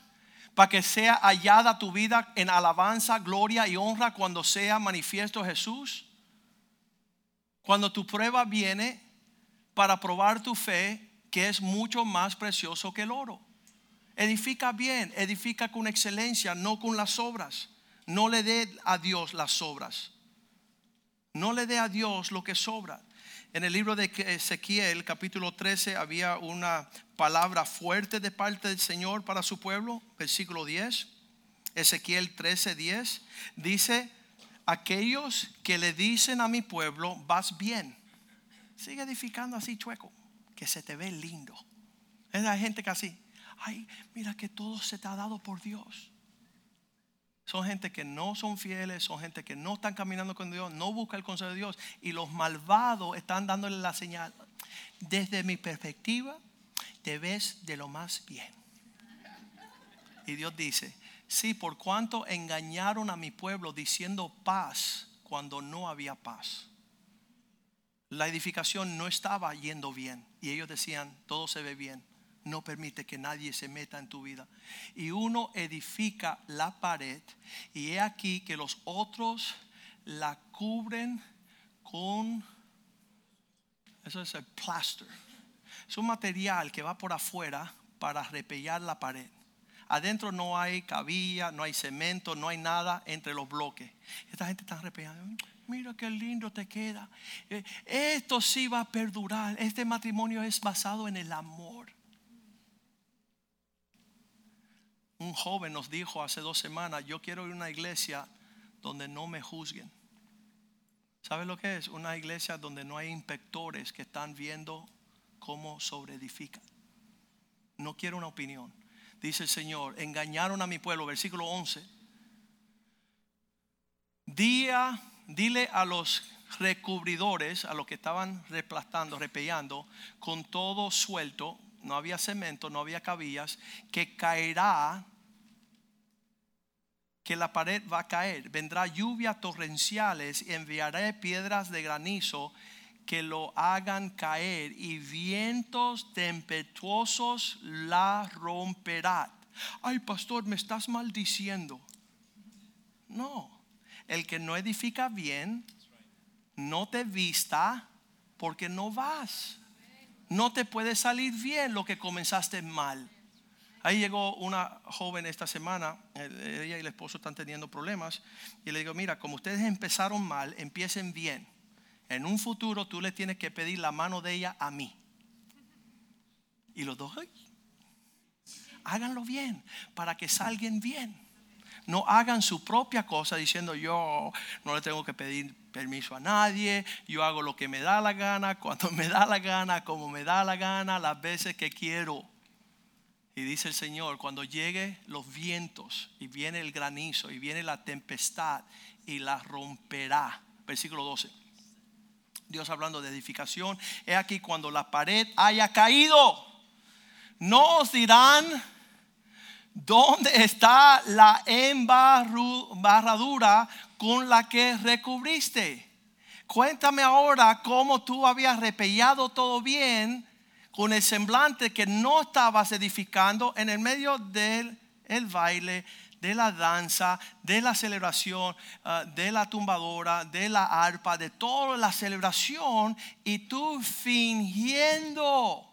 Para que sea hallada tu vida en alabanza, gloria y honra cuando sea manifiesto Jesús. Cuando tu prueba viene para probar tu fe, que es mucho más precioso que el oro. Edifica bien, edifica con excelencia, no con las obras. No le dé a Dios las obras. No le dé a Dios lo que sobra. En el libro de Ezequiel, capítulo 13, había una palabra fuerte de parte del Señor para su pueblo, versículo 10. Ezequiel 13, 10 dice, aquellos que le dicen a mi pueblo, vas bien. Sigue edificando así chueco, que se te ve lindo. Es la gente que así, ay, mira que todo se te ha dado por Dios. Son gente que no son fieles, son gente que no están caminando con Dios, no busca el consejo de Dios. Y los malvados están dándole la señal. Desde mi perspectiva, te ves de lo más bien. Y Dios dice, Sí, por cuanto engañaron a mi pueblo diciendo paz cuando no había paz. La edificación no estaba yendo bien y ellos decían, todo se ve bien, no permite que nadie se meta en tu vida. Y uno edifica la pared y he aquí que los otros la cubren con, eso es el plaster, es un material que va por afuera para repellar la pared. Adentro no hay cabilla, no hay cemento, no hay nada entre los bloques. Esta gente está arrepentida. Mira qué lindo te queda. Eh, esto sí va a perdurar. Este matrimonio es basado en el amor. Un joven nos dijo hace dos semanas, yo quiero ir a una iglesia donde no me juzguen. ¿Sabes lo que es? Una iglesia donde no hay inspectores que están viendo cómo sobreedifican. No quiero una opinión. Dice el Señor, engañaron a mi pueblo, versículo 11. Día, dile a los recubridores, a los que estaban replastando, repellando, con todo suelto, no había cemento, no había cabillas, que caerá, que la pared va a caer. Vendrá lluvia torrenciales y enviaré piedras de granizo que lo hagan caer y vientos tempestuosos la romperán. Ay, pastor, me estás maldiciendo. No, el que no edifica bien, no te vista porque no vas. No te puede salir bien lo que comenzaste mal. Ahí llegó una joven esta semana, ella y el esposo están teniendo problemas, y le digo, mira, como ustedes empezaron mal, empiecen bien en un futuro tú le tienes que pedir la mano de ella a mí. Y los dos, háganlo bien para que salgan bien. No hagan su propia cosa diciendo yo no le tengo que pedir permiso a nadie, yo hago lo que me da la gana, cuando me da la gana, como me da la gana, las veces que quiero. Y dice el Señor, cuando llegue los vientos y viene el granizo y viene la tempestad y la romperá. Versículo 12. Dios hablando de edificación. He aquí cuando la pared haya caído, no os dirán dónde está la embarradura con la que recubriste. Cuéntame ahora cómo tú habías repellado todo bien con el semblante que no estabas edificando en el medio del el baile de la danza, de la celebración, ah, de la tumbadora, de la arpa, de toda la celebración y tú fingiendo.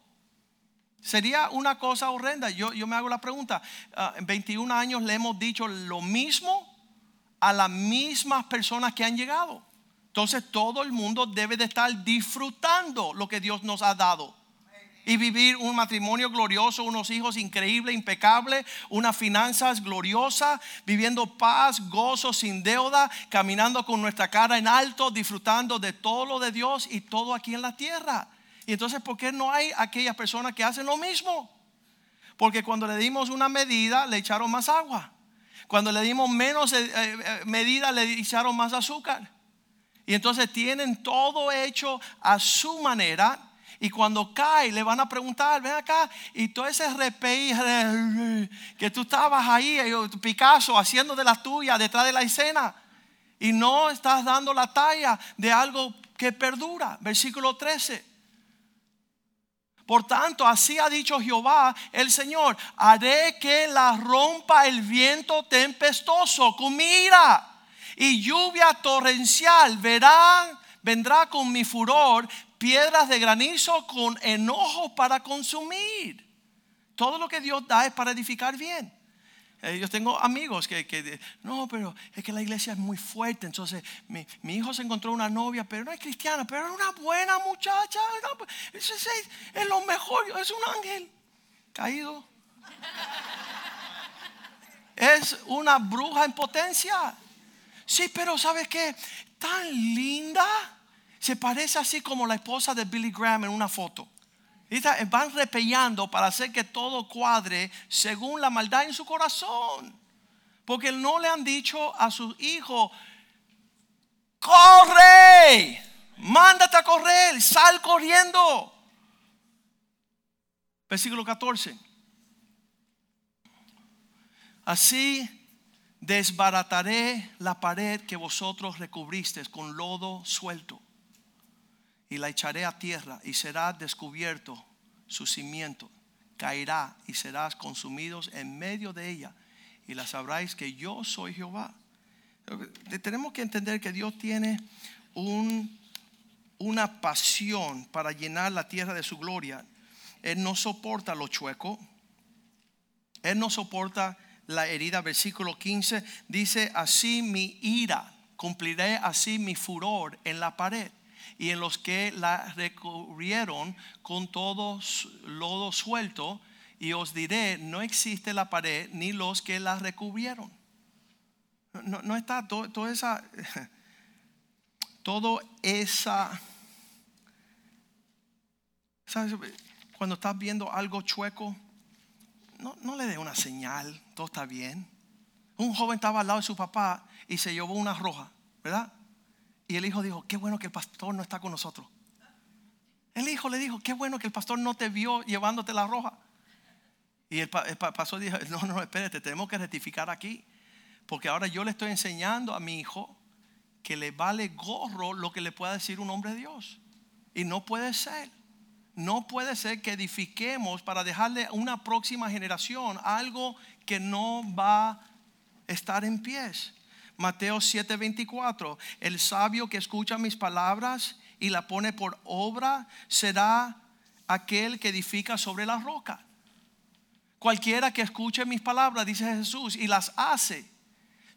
Sería una cosa horrenda. Yo, yo me hago la pregunta, ah, en 21 años le hemos dicho lo mismo a las mismas personas que han llegado. Entonces todo el mundo debe de estar disfrutando lo que Dios nos ha dado y vivir un matrimonio glorioso, unos hijos increíbles, impecables, unas finanzas gloriosas, viviendo paz, gozo, sin deuda, caminando con nuestra cara en alto, disfrutando de todo lo de Dios y todo aquí en la tierra. Y entonces, ¿por qué no hay aquellas personas que hacen lo mismo? Porque cuando le dimos una medida, le echaron más agua. Cuando le dimos menos eh, eh, medida, le echaron más azúcar. Y entonces tienen todo hecho a su manera y cuando cae, le van a preguntar, ven acá, y todo ese RPI que tú estabas ahí, eh, Picasso, haciendo de la tuya detrás de la escena, y no estás dando la talla de algo que perdura. Versículo 13. Por tanto, así ha dicho Jehová el Señor, haré que la rompa el viento tempestuoso con mi ira y lluvia torrencial. Verán, vendrá con mi furor piedras de granizo con enojo para consumir. Todo lo que Dios da es para edificar bien. Eh, yo tengo amigos que, no, pero es que la iglesia es muy fuerte. Entonces, mi, hijo se encontró una novia, pero no es cristiana, pero es una buena muchacha. Pues, es, es, lo mejor, es un ángel caído. Es una bruja en potencia. Sí, pero ¿sabes qué? Tan linda se parece así como la esposa de Billy Graham en una foto. Van repellando para hacer que todo cuadre según la maldad en su corazón. Porque no le han dicho a su hijo, corre, mándate a correr, sal corriendo. Versículo 14. Así desbarataré la pared que vosotros recubristeis con lodo suelto y la echaré a tierra y será descubierto su cimiento. Caerá y serás consumidos en medio de ella y la sabráis que yo soy Jehová. Tenemos que entender que Dios tiene un, una pasión para llenar la tierra de su gloria. Él no soporta lo chueco. Él no soporta la herida. Versículo 15 dice, así mi ira, cumpliré así mi furor en la pared y en los que la recubrieron con todo lodo suelto y os diré, no existe la pared ni los que la recubrieron. No, no está todo, toda esa, todo esa, ¿sabes? Cuando estás viendo algo chueco, no, no le dé una señal, todo está bien. Un joven estaba al lado de su papá y se llevó una roja, ¿verdad? Y el hijo dijo, qué bueno que el pastor no está con nosotros. El hijo le dijo, qué bueno que el pastor no te vio llevándote la roja. Y el, pastor dijo, no, no, espérate, tenemos que rectificar aquí. Porque ahora yo le estoy enseñando a mi hijo que le vale gorro lo que le pueda decir un hombre de Dios. Y no puede ser. No puede ser que edifiquemos para dejarle a una próxima generación algo que no va a estar en pies. Mateo 7:24, el sabio que escucha mis palabras y la pone por obra será aquel que edifica sobre la roca. Cualquiera que escuche mis palabras, dice Jesús, y las hace,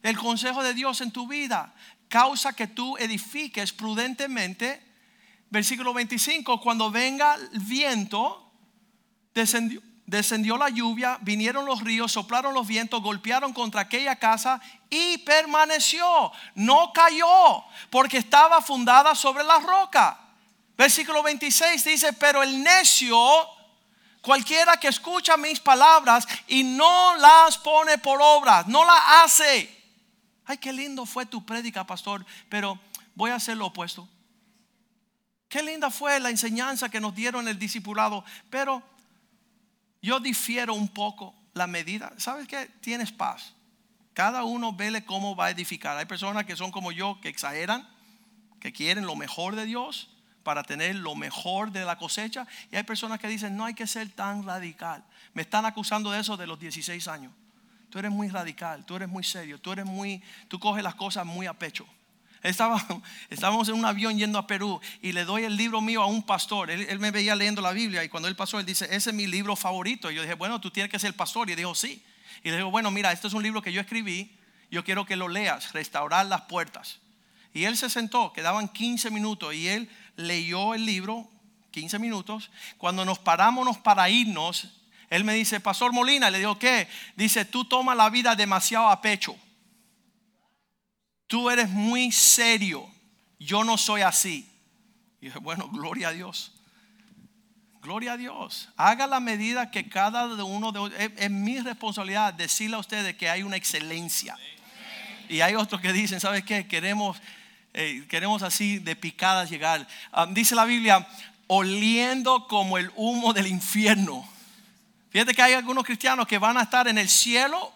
el consejo de Dios en tu vida causa que tú edifiques prudentemente. Versículo 25, cuando venga el viento, descendió, descendió la lluvia, vinieron los ríos, soplaron los vientos, golpearon contra aquella casa y permaneció, no cayó, porque estaba fundada sobre la roca. Versículo 26 dice, pero el necio, cualquiera que escucha mis palabras y no las pone por obra, no la hace. Ay, qué lindo fue tu prédica, pastor, pero voy a hacer lo opuesto. Qué linda fue la enseñanza que nos dieron el discipulado, pero yo difiero un poco la medida. ¿Sabes qué? Tienes paz. Cada uno vele cómo va a edificar. Hay personas que son como yo, que exageran, que quieren lo mejor de Dios para tener lo mejor de la cosecha. Y hay personas que dicen, no hay que ser tan radical. Me están acusando de eso de los 16 años. Tú eres muy radical, tú eres muy serio, tú eres muy, tú coges las cosas muy a pecho. Estaba, estábamos en un avión yendo a Perú y le doy el libro mío a un pastor. Él, me veía leyendo la Biblia y cuando él pasó, él dice, ese es mi libro favorito. Y yo dije, bueno, tú tienes que ser pastor. Y él dijo, sí. Y le digo, bueno, mira, este es un libro que yo escribí. Yo quiero que lo leas, restaurar las puertas. Y él se sentó, quedaban 15 minutos y él leyó el libro, 15 minutos. Cuando nos paramos para irnos, él me dice, Pastor Molina, le digo, ¿qué? Dice, tú tomas la vida demasiado a pecho tú eres muy serio, yo no soy así. Y dije, bueno, gloria a Dios. Gloria a Dios. Haga la medida que cada uno de es, mi responsabilidad decirle a ustedes que hay una excelencia. Y hay otros que dicen, ¿sabes qué? Queremos, eh, queremos así de picadas llegar. Ah, dice la Biblia, oliendo como el humo del infierno. Fíjate que hay algunos cristianos que van a estar en el cielo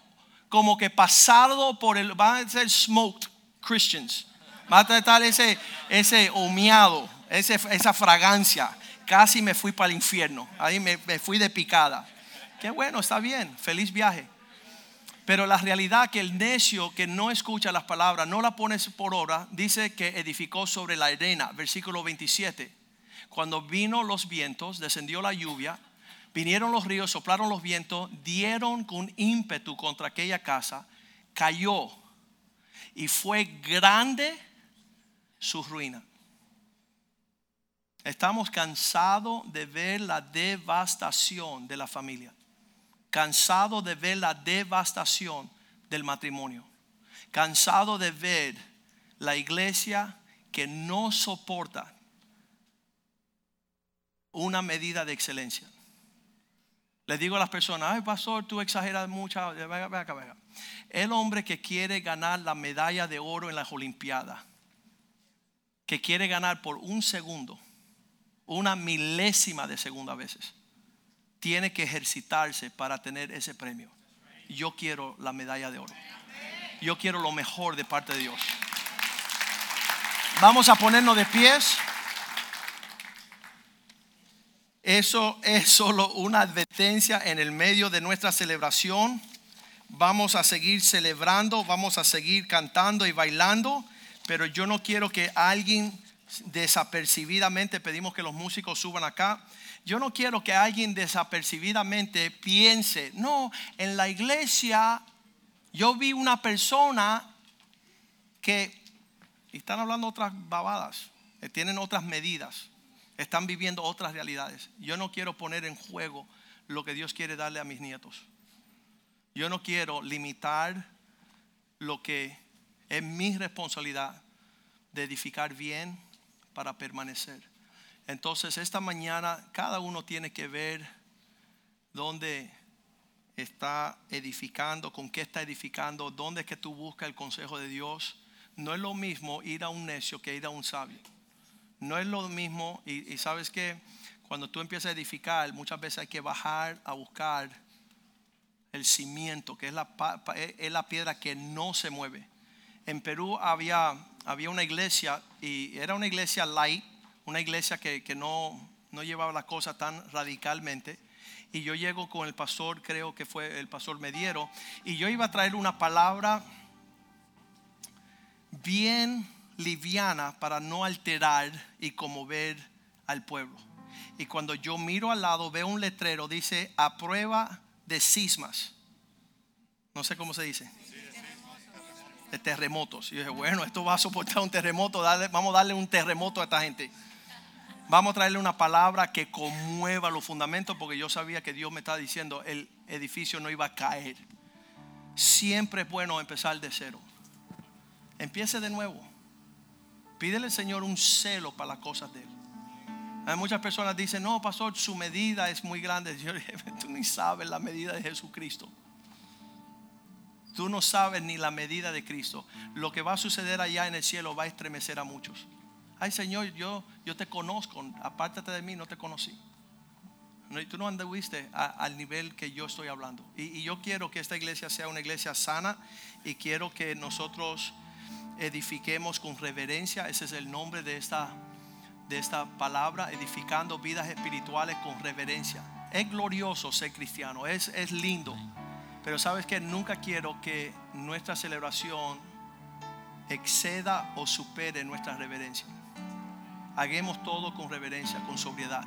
como que pasado por el, van a ser smoked Christians. Mata de tal ese, ese humeado, ese, esa fragancia. Casi me fui para el infierno. Ahí me, me fui de picada. Qué bueno, está bien. Feliz viaje. Pero la realidad que el necio que no escucha las palabras, no la pones por obra, dice que edificó sobre la arena, versículo 27. Cuando vino los vientos, descendió la lluvia, vinieron los ríos, soplaron los vientos, dieron con ímpetu contra aquella casa, cayó y fue grande su ruina. Estamos cansados de ver la devastación de la familia, cansados de ver la devastación del matrimonio, cansado de ver la iglesia que no soporta una medida de excelencia. Le digo a las personas, ay pastor, tú exageras mucho. Venga, venga, venga. El hombre que quiere ganar la medalla de oro en las Olimpiadas, que quiere ganar por un segundo, una milésima de segundo a veces, tiene que ejercitarse para tener ese premio. Yo quiero la medalla de oro. Yo quiero lo mejor de parte de Dios. Vamos a ponernos de pies. Eso es solo una advertencia en el medio de nuestra celebración. Vamos a seguir celebrando, vamos a seguir cantando y bailando, pero yo no quiero que alguien desapercibidamente, pedimos que los músicos suban acá, yo no quiero que alguien desapercibidamente piense, no, en la iglesia yo vi una persona que, están hablando otras babadas, tienen otras medidas están viviendo otras realidades. Yo no quiero poner en juego lo que Dios quiere darle a mis nietos. Yo no quiero limitar lo que es mi responsabilidad de edificar bien para permanecer. Entonces esta mañana cada uno tiene que ver dónde está edificando, con qué está edificando, dónde es que tú buscas el consejo de Dios. No es lo mismo ir a un necio que ir a un sabio. No es lo mismo, y, sabes que cuando tú empiezas a edificar, muchas veces hay que bajar a buscar el cimiento, que es la, es la piedra que no se mueve. En Perú había, había una iglesia, y era una iglesia light, una iglesia que, no, no llevaba las cosas tan radicalmente. Y yo llego con el pastor, creo que fue el pastor Mediero, y yo iba a traer una palabra bien liviana para no alterar y conmover al pueblo. Y cuando yo miro al lado veo un letrero, dice a prueba de sismas. No sé cómo se dice. De terremotos. Y yo dije, bueno, esto va a soportar un terremoto, vamos a darle un terremoto a esta gente. Vamos a traerle una palabra que conmueva los fundamentos porque yo sabía que Dios me estaba diciendo el edificio no iba a caer. Siempre es bueno empezar de cero. Empiece de nuevo. Pídele al Señor un celo para las cosas de Él. Hay muchas personas dicen, no, pastor, su medida es muy grande. Yo tú ni sabes la medida de Jesucristo. Tú no sabes ni la medida de Cristo. Lo que va a suceder allá en el cielo va a estremecer a muchos ay Señor, yo, yo te conozco, apártate de mí, no te conocí. Tú no anduviste al nivel que yo estoy hablando. Y, yo quiero que esta iglesia sea una iglesia sana y quiero que nosotros edifiquemos con reverencia. Ese es el nombre de esta, de esta palabra, edificando vidas espirituales con reverencia. Es glorioso ser cristiano, es, es lindo. Pero sabes que nunca quiero que nuestra celebración exceda o supere nuestra reverencia hagamos todo con reverencia, con sobriedad.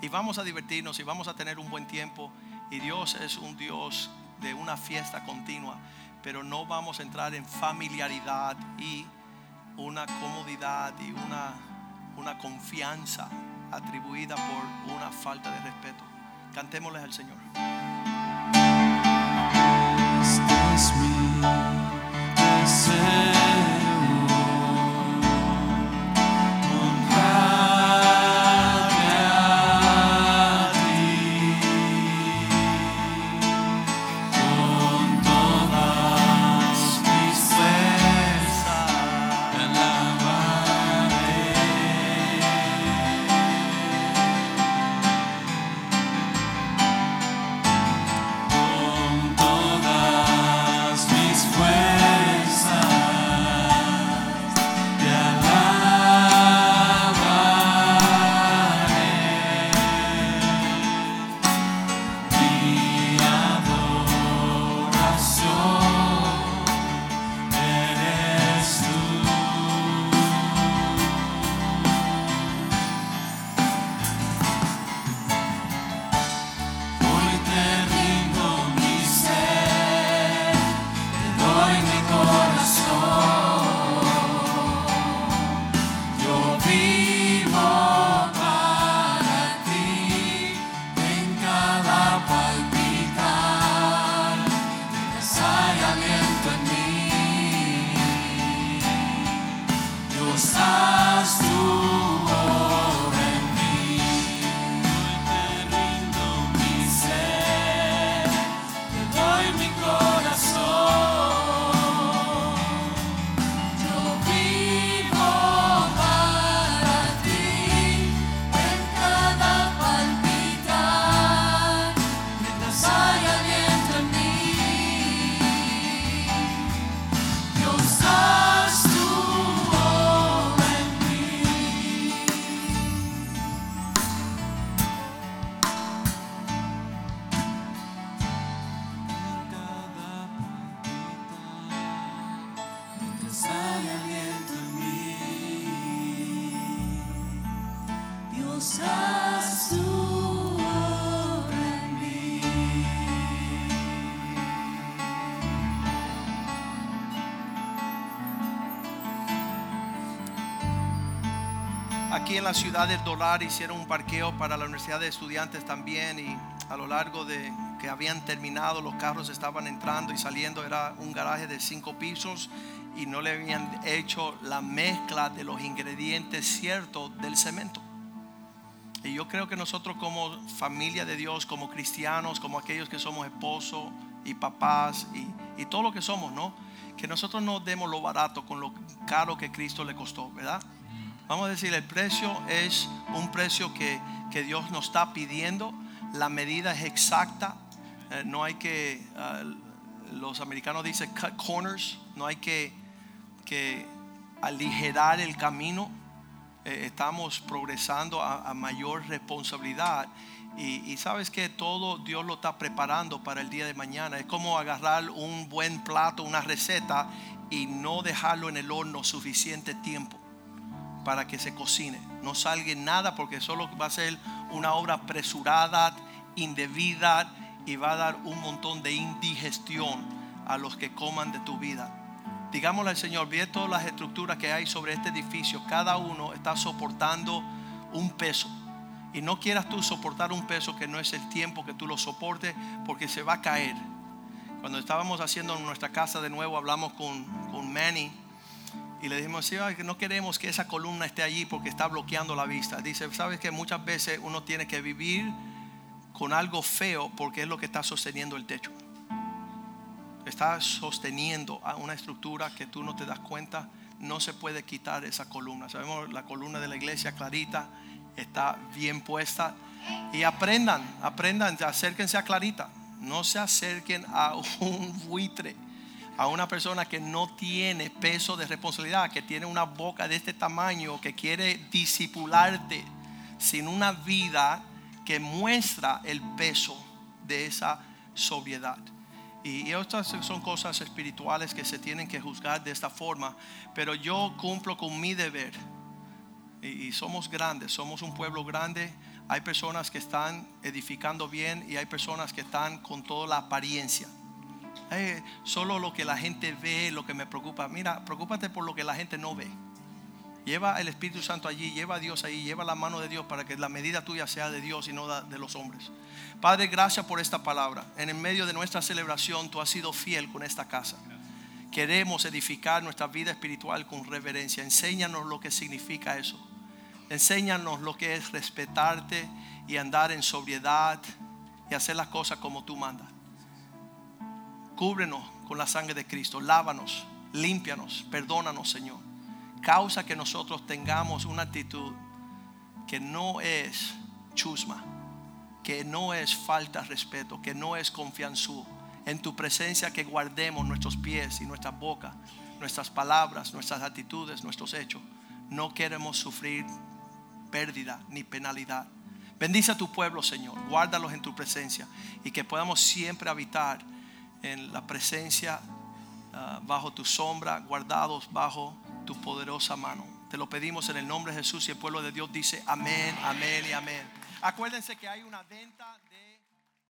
Y vamos a divertirnos y vamos a tener un buen tiempo. Y Dios es un Dios de una fiesta continua, pero no vamos a entrar en familiaridad y una comodidad y una, una confianza atribuida por una falta de respeto. Cantémosles al Señor. aquí en la ciudad del dólar hicieron un parqueo para la universidad de estudiantes también y a lo largo de que habían terminado los carros estaban entrando y saliendo. Era un garaje de cinco pisos y no le habían hecho la mezcla de los ingredientes ciertos del cemento. Y yo creo que nosotros como familia de Dios, como cristianos, como aquellos que somos esposos y papás y, y todo lo que somos, ¿no? Que nosotros no demos lo barato con lo caro que Cristo le costó, ¿verdad? Vamos a decir, el precio es un precio que, que Dios nos está pidiendo. La medida es exacta. Eh, no hay que, uh, los americanos dicen cut corners. No hay que, que aligerar el camino eh, estamos progresando a, mayor responsabilidad. Y, y, sabes que todo Dios lo está preparando para el día de mañana. Es como agarrar un buen plato, una receta y no dejarlo en el horno suficiente tiempo para que se cocine. No salga nada porque solo va a ser una obra apresurada, indebida y va a dar un montón de indigestión a los que coman de tu vida. Digámosle al Señor, ve todas las estructuras que hay sobre este edificio. Cada uno está soportando un peso. Y no quieras tú soportar un peso que no es el tiempo que tú lo soportes porque se va a caer. Cuando estábamos haciendo nuestra casa de nuevo, hablamos con, con Manny y le dijimos, sí, no queremos que esa columna esté allí porque está bloqueando la vista. Dice, sabes que muchas veces uno tiene que vivir con algo feo porque es lo que está sosteniendo el techo está sosteniendo a una estructura que tú no te das cuenta, no se puede quitar esa columna. Sabemos la columna de la iglesia clarita está bien puesta y aprendan, aprendan, acérquense a clarita, no se acerquen a un buitre, a una persona que no tiene peso de responsabilidad, que tiene una boca de este tamaño, que quiere disipularte sin una vida que muestra el peso de esa sobriedad. Y estas son cosas espirituales que se tienen que juzgar de esta forma. Pero yo cumplo con mi deber. Y, somos grandes, somos un pueblo grande. Hay personas que están edificando bien y hay personas que están con toda la apariencia. Eh, solo lo que la gente ve, lo que me preocupa. Mira, preocúpate por lo que la gente no ve. Lleva el Espíritu Santo allí, lleva a Dios ahí, lleva la mano de Dios para que la medida tuya sea de Dios y no de los hombres. Padre, gracias por esta palabra. En el medio de nuestra celebración, tú has sido fiel con esta casa. Queremos edificar nuestra vida espiritual con reverencia. Enséñanos lo que significa eso. Enséñanos lo que es respetarte y andar en sobriedad y hacer las cosas como tú mandas. Cúbrenos con la sangre de Cristo. Lávanos, límpianos, perdónanos, Señor causa que nosotros tengamos una actitud que no es chusma, que no es falta de respeto, que no es confianzú. En tu presencia que guardemos nuestros pies y nuestra boca, nuestras palabras, nuestras actitudes, nuestros hechos. No queremos sufrir pérdida ni penalidad. Bendice a tu pueblo, Señor. Guárdalos en tu presencia y que podamos siempre habitar en la presencia uh, bajo tu sombra, guardados bajo tu poderosa mano. Te lo pedimos en el nombre de Jesús y el pueblo de Dios dice amén, amén y amén. Acuérdense que hay una venta.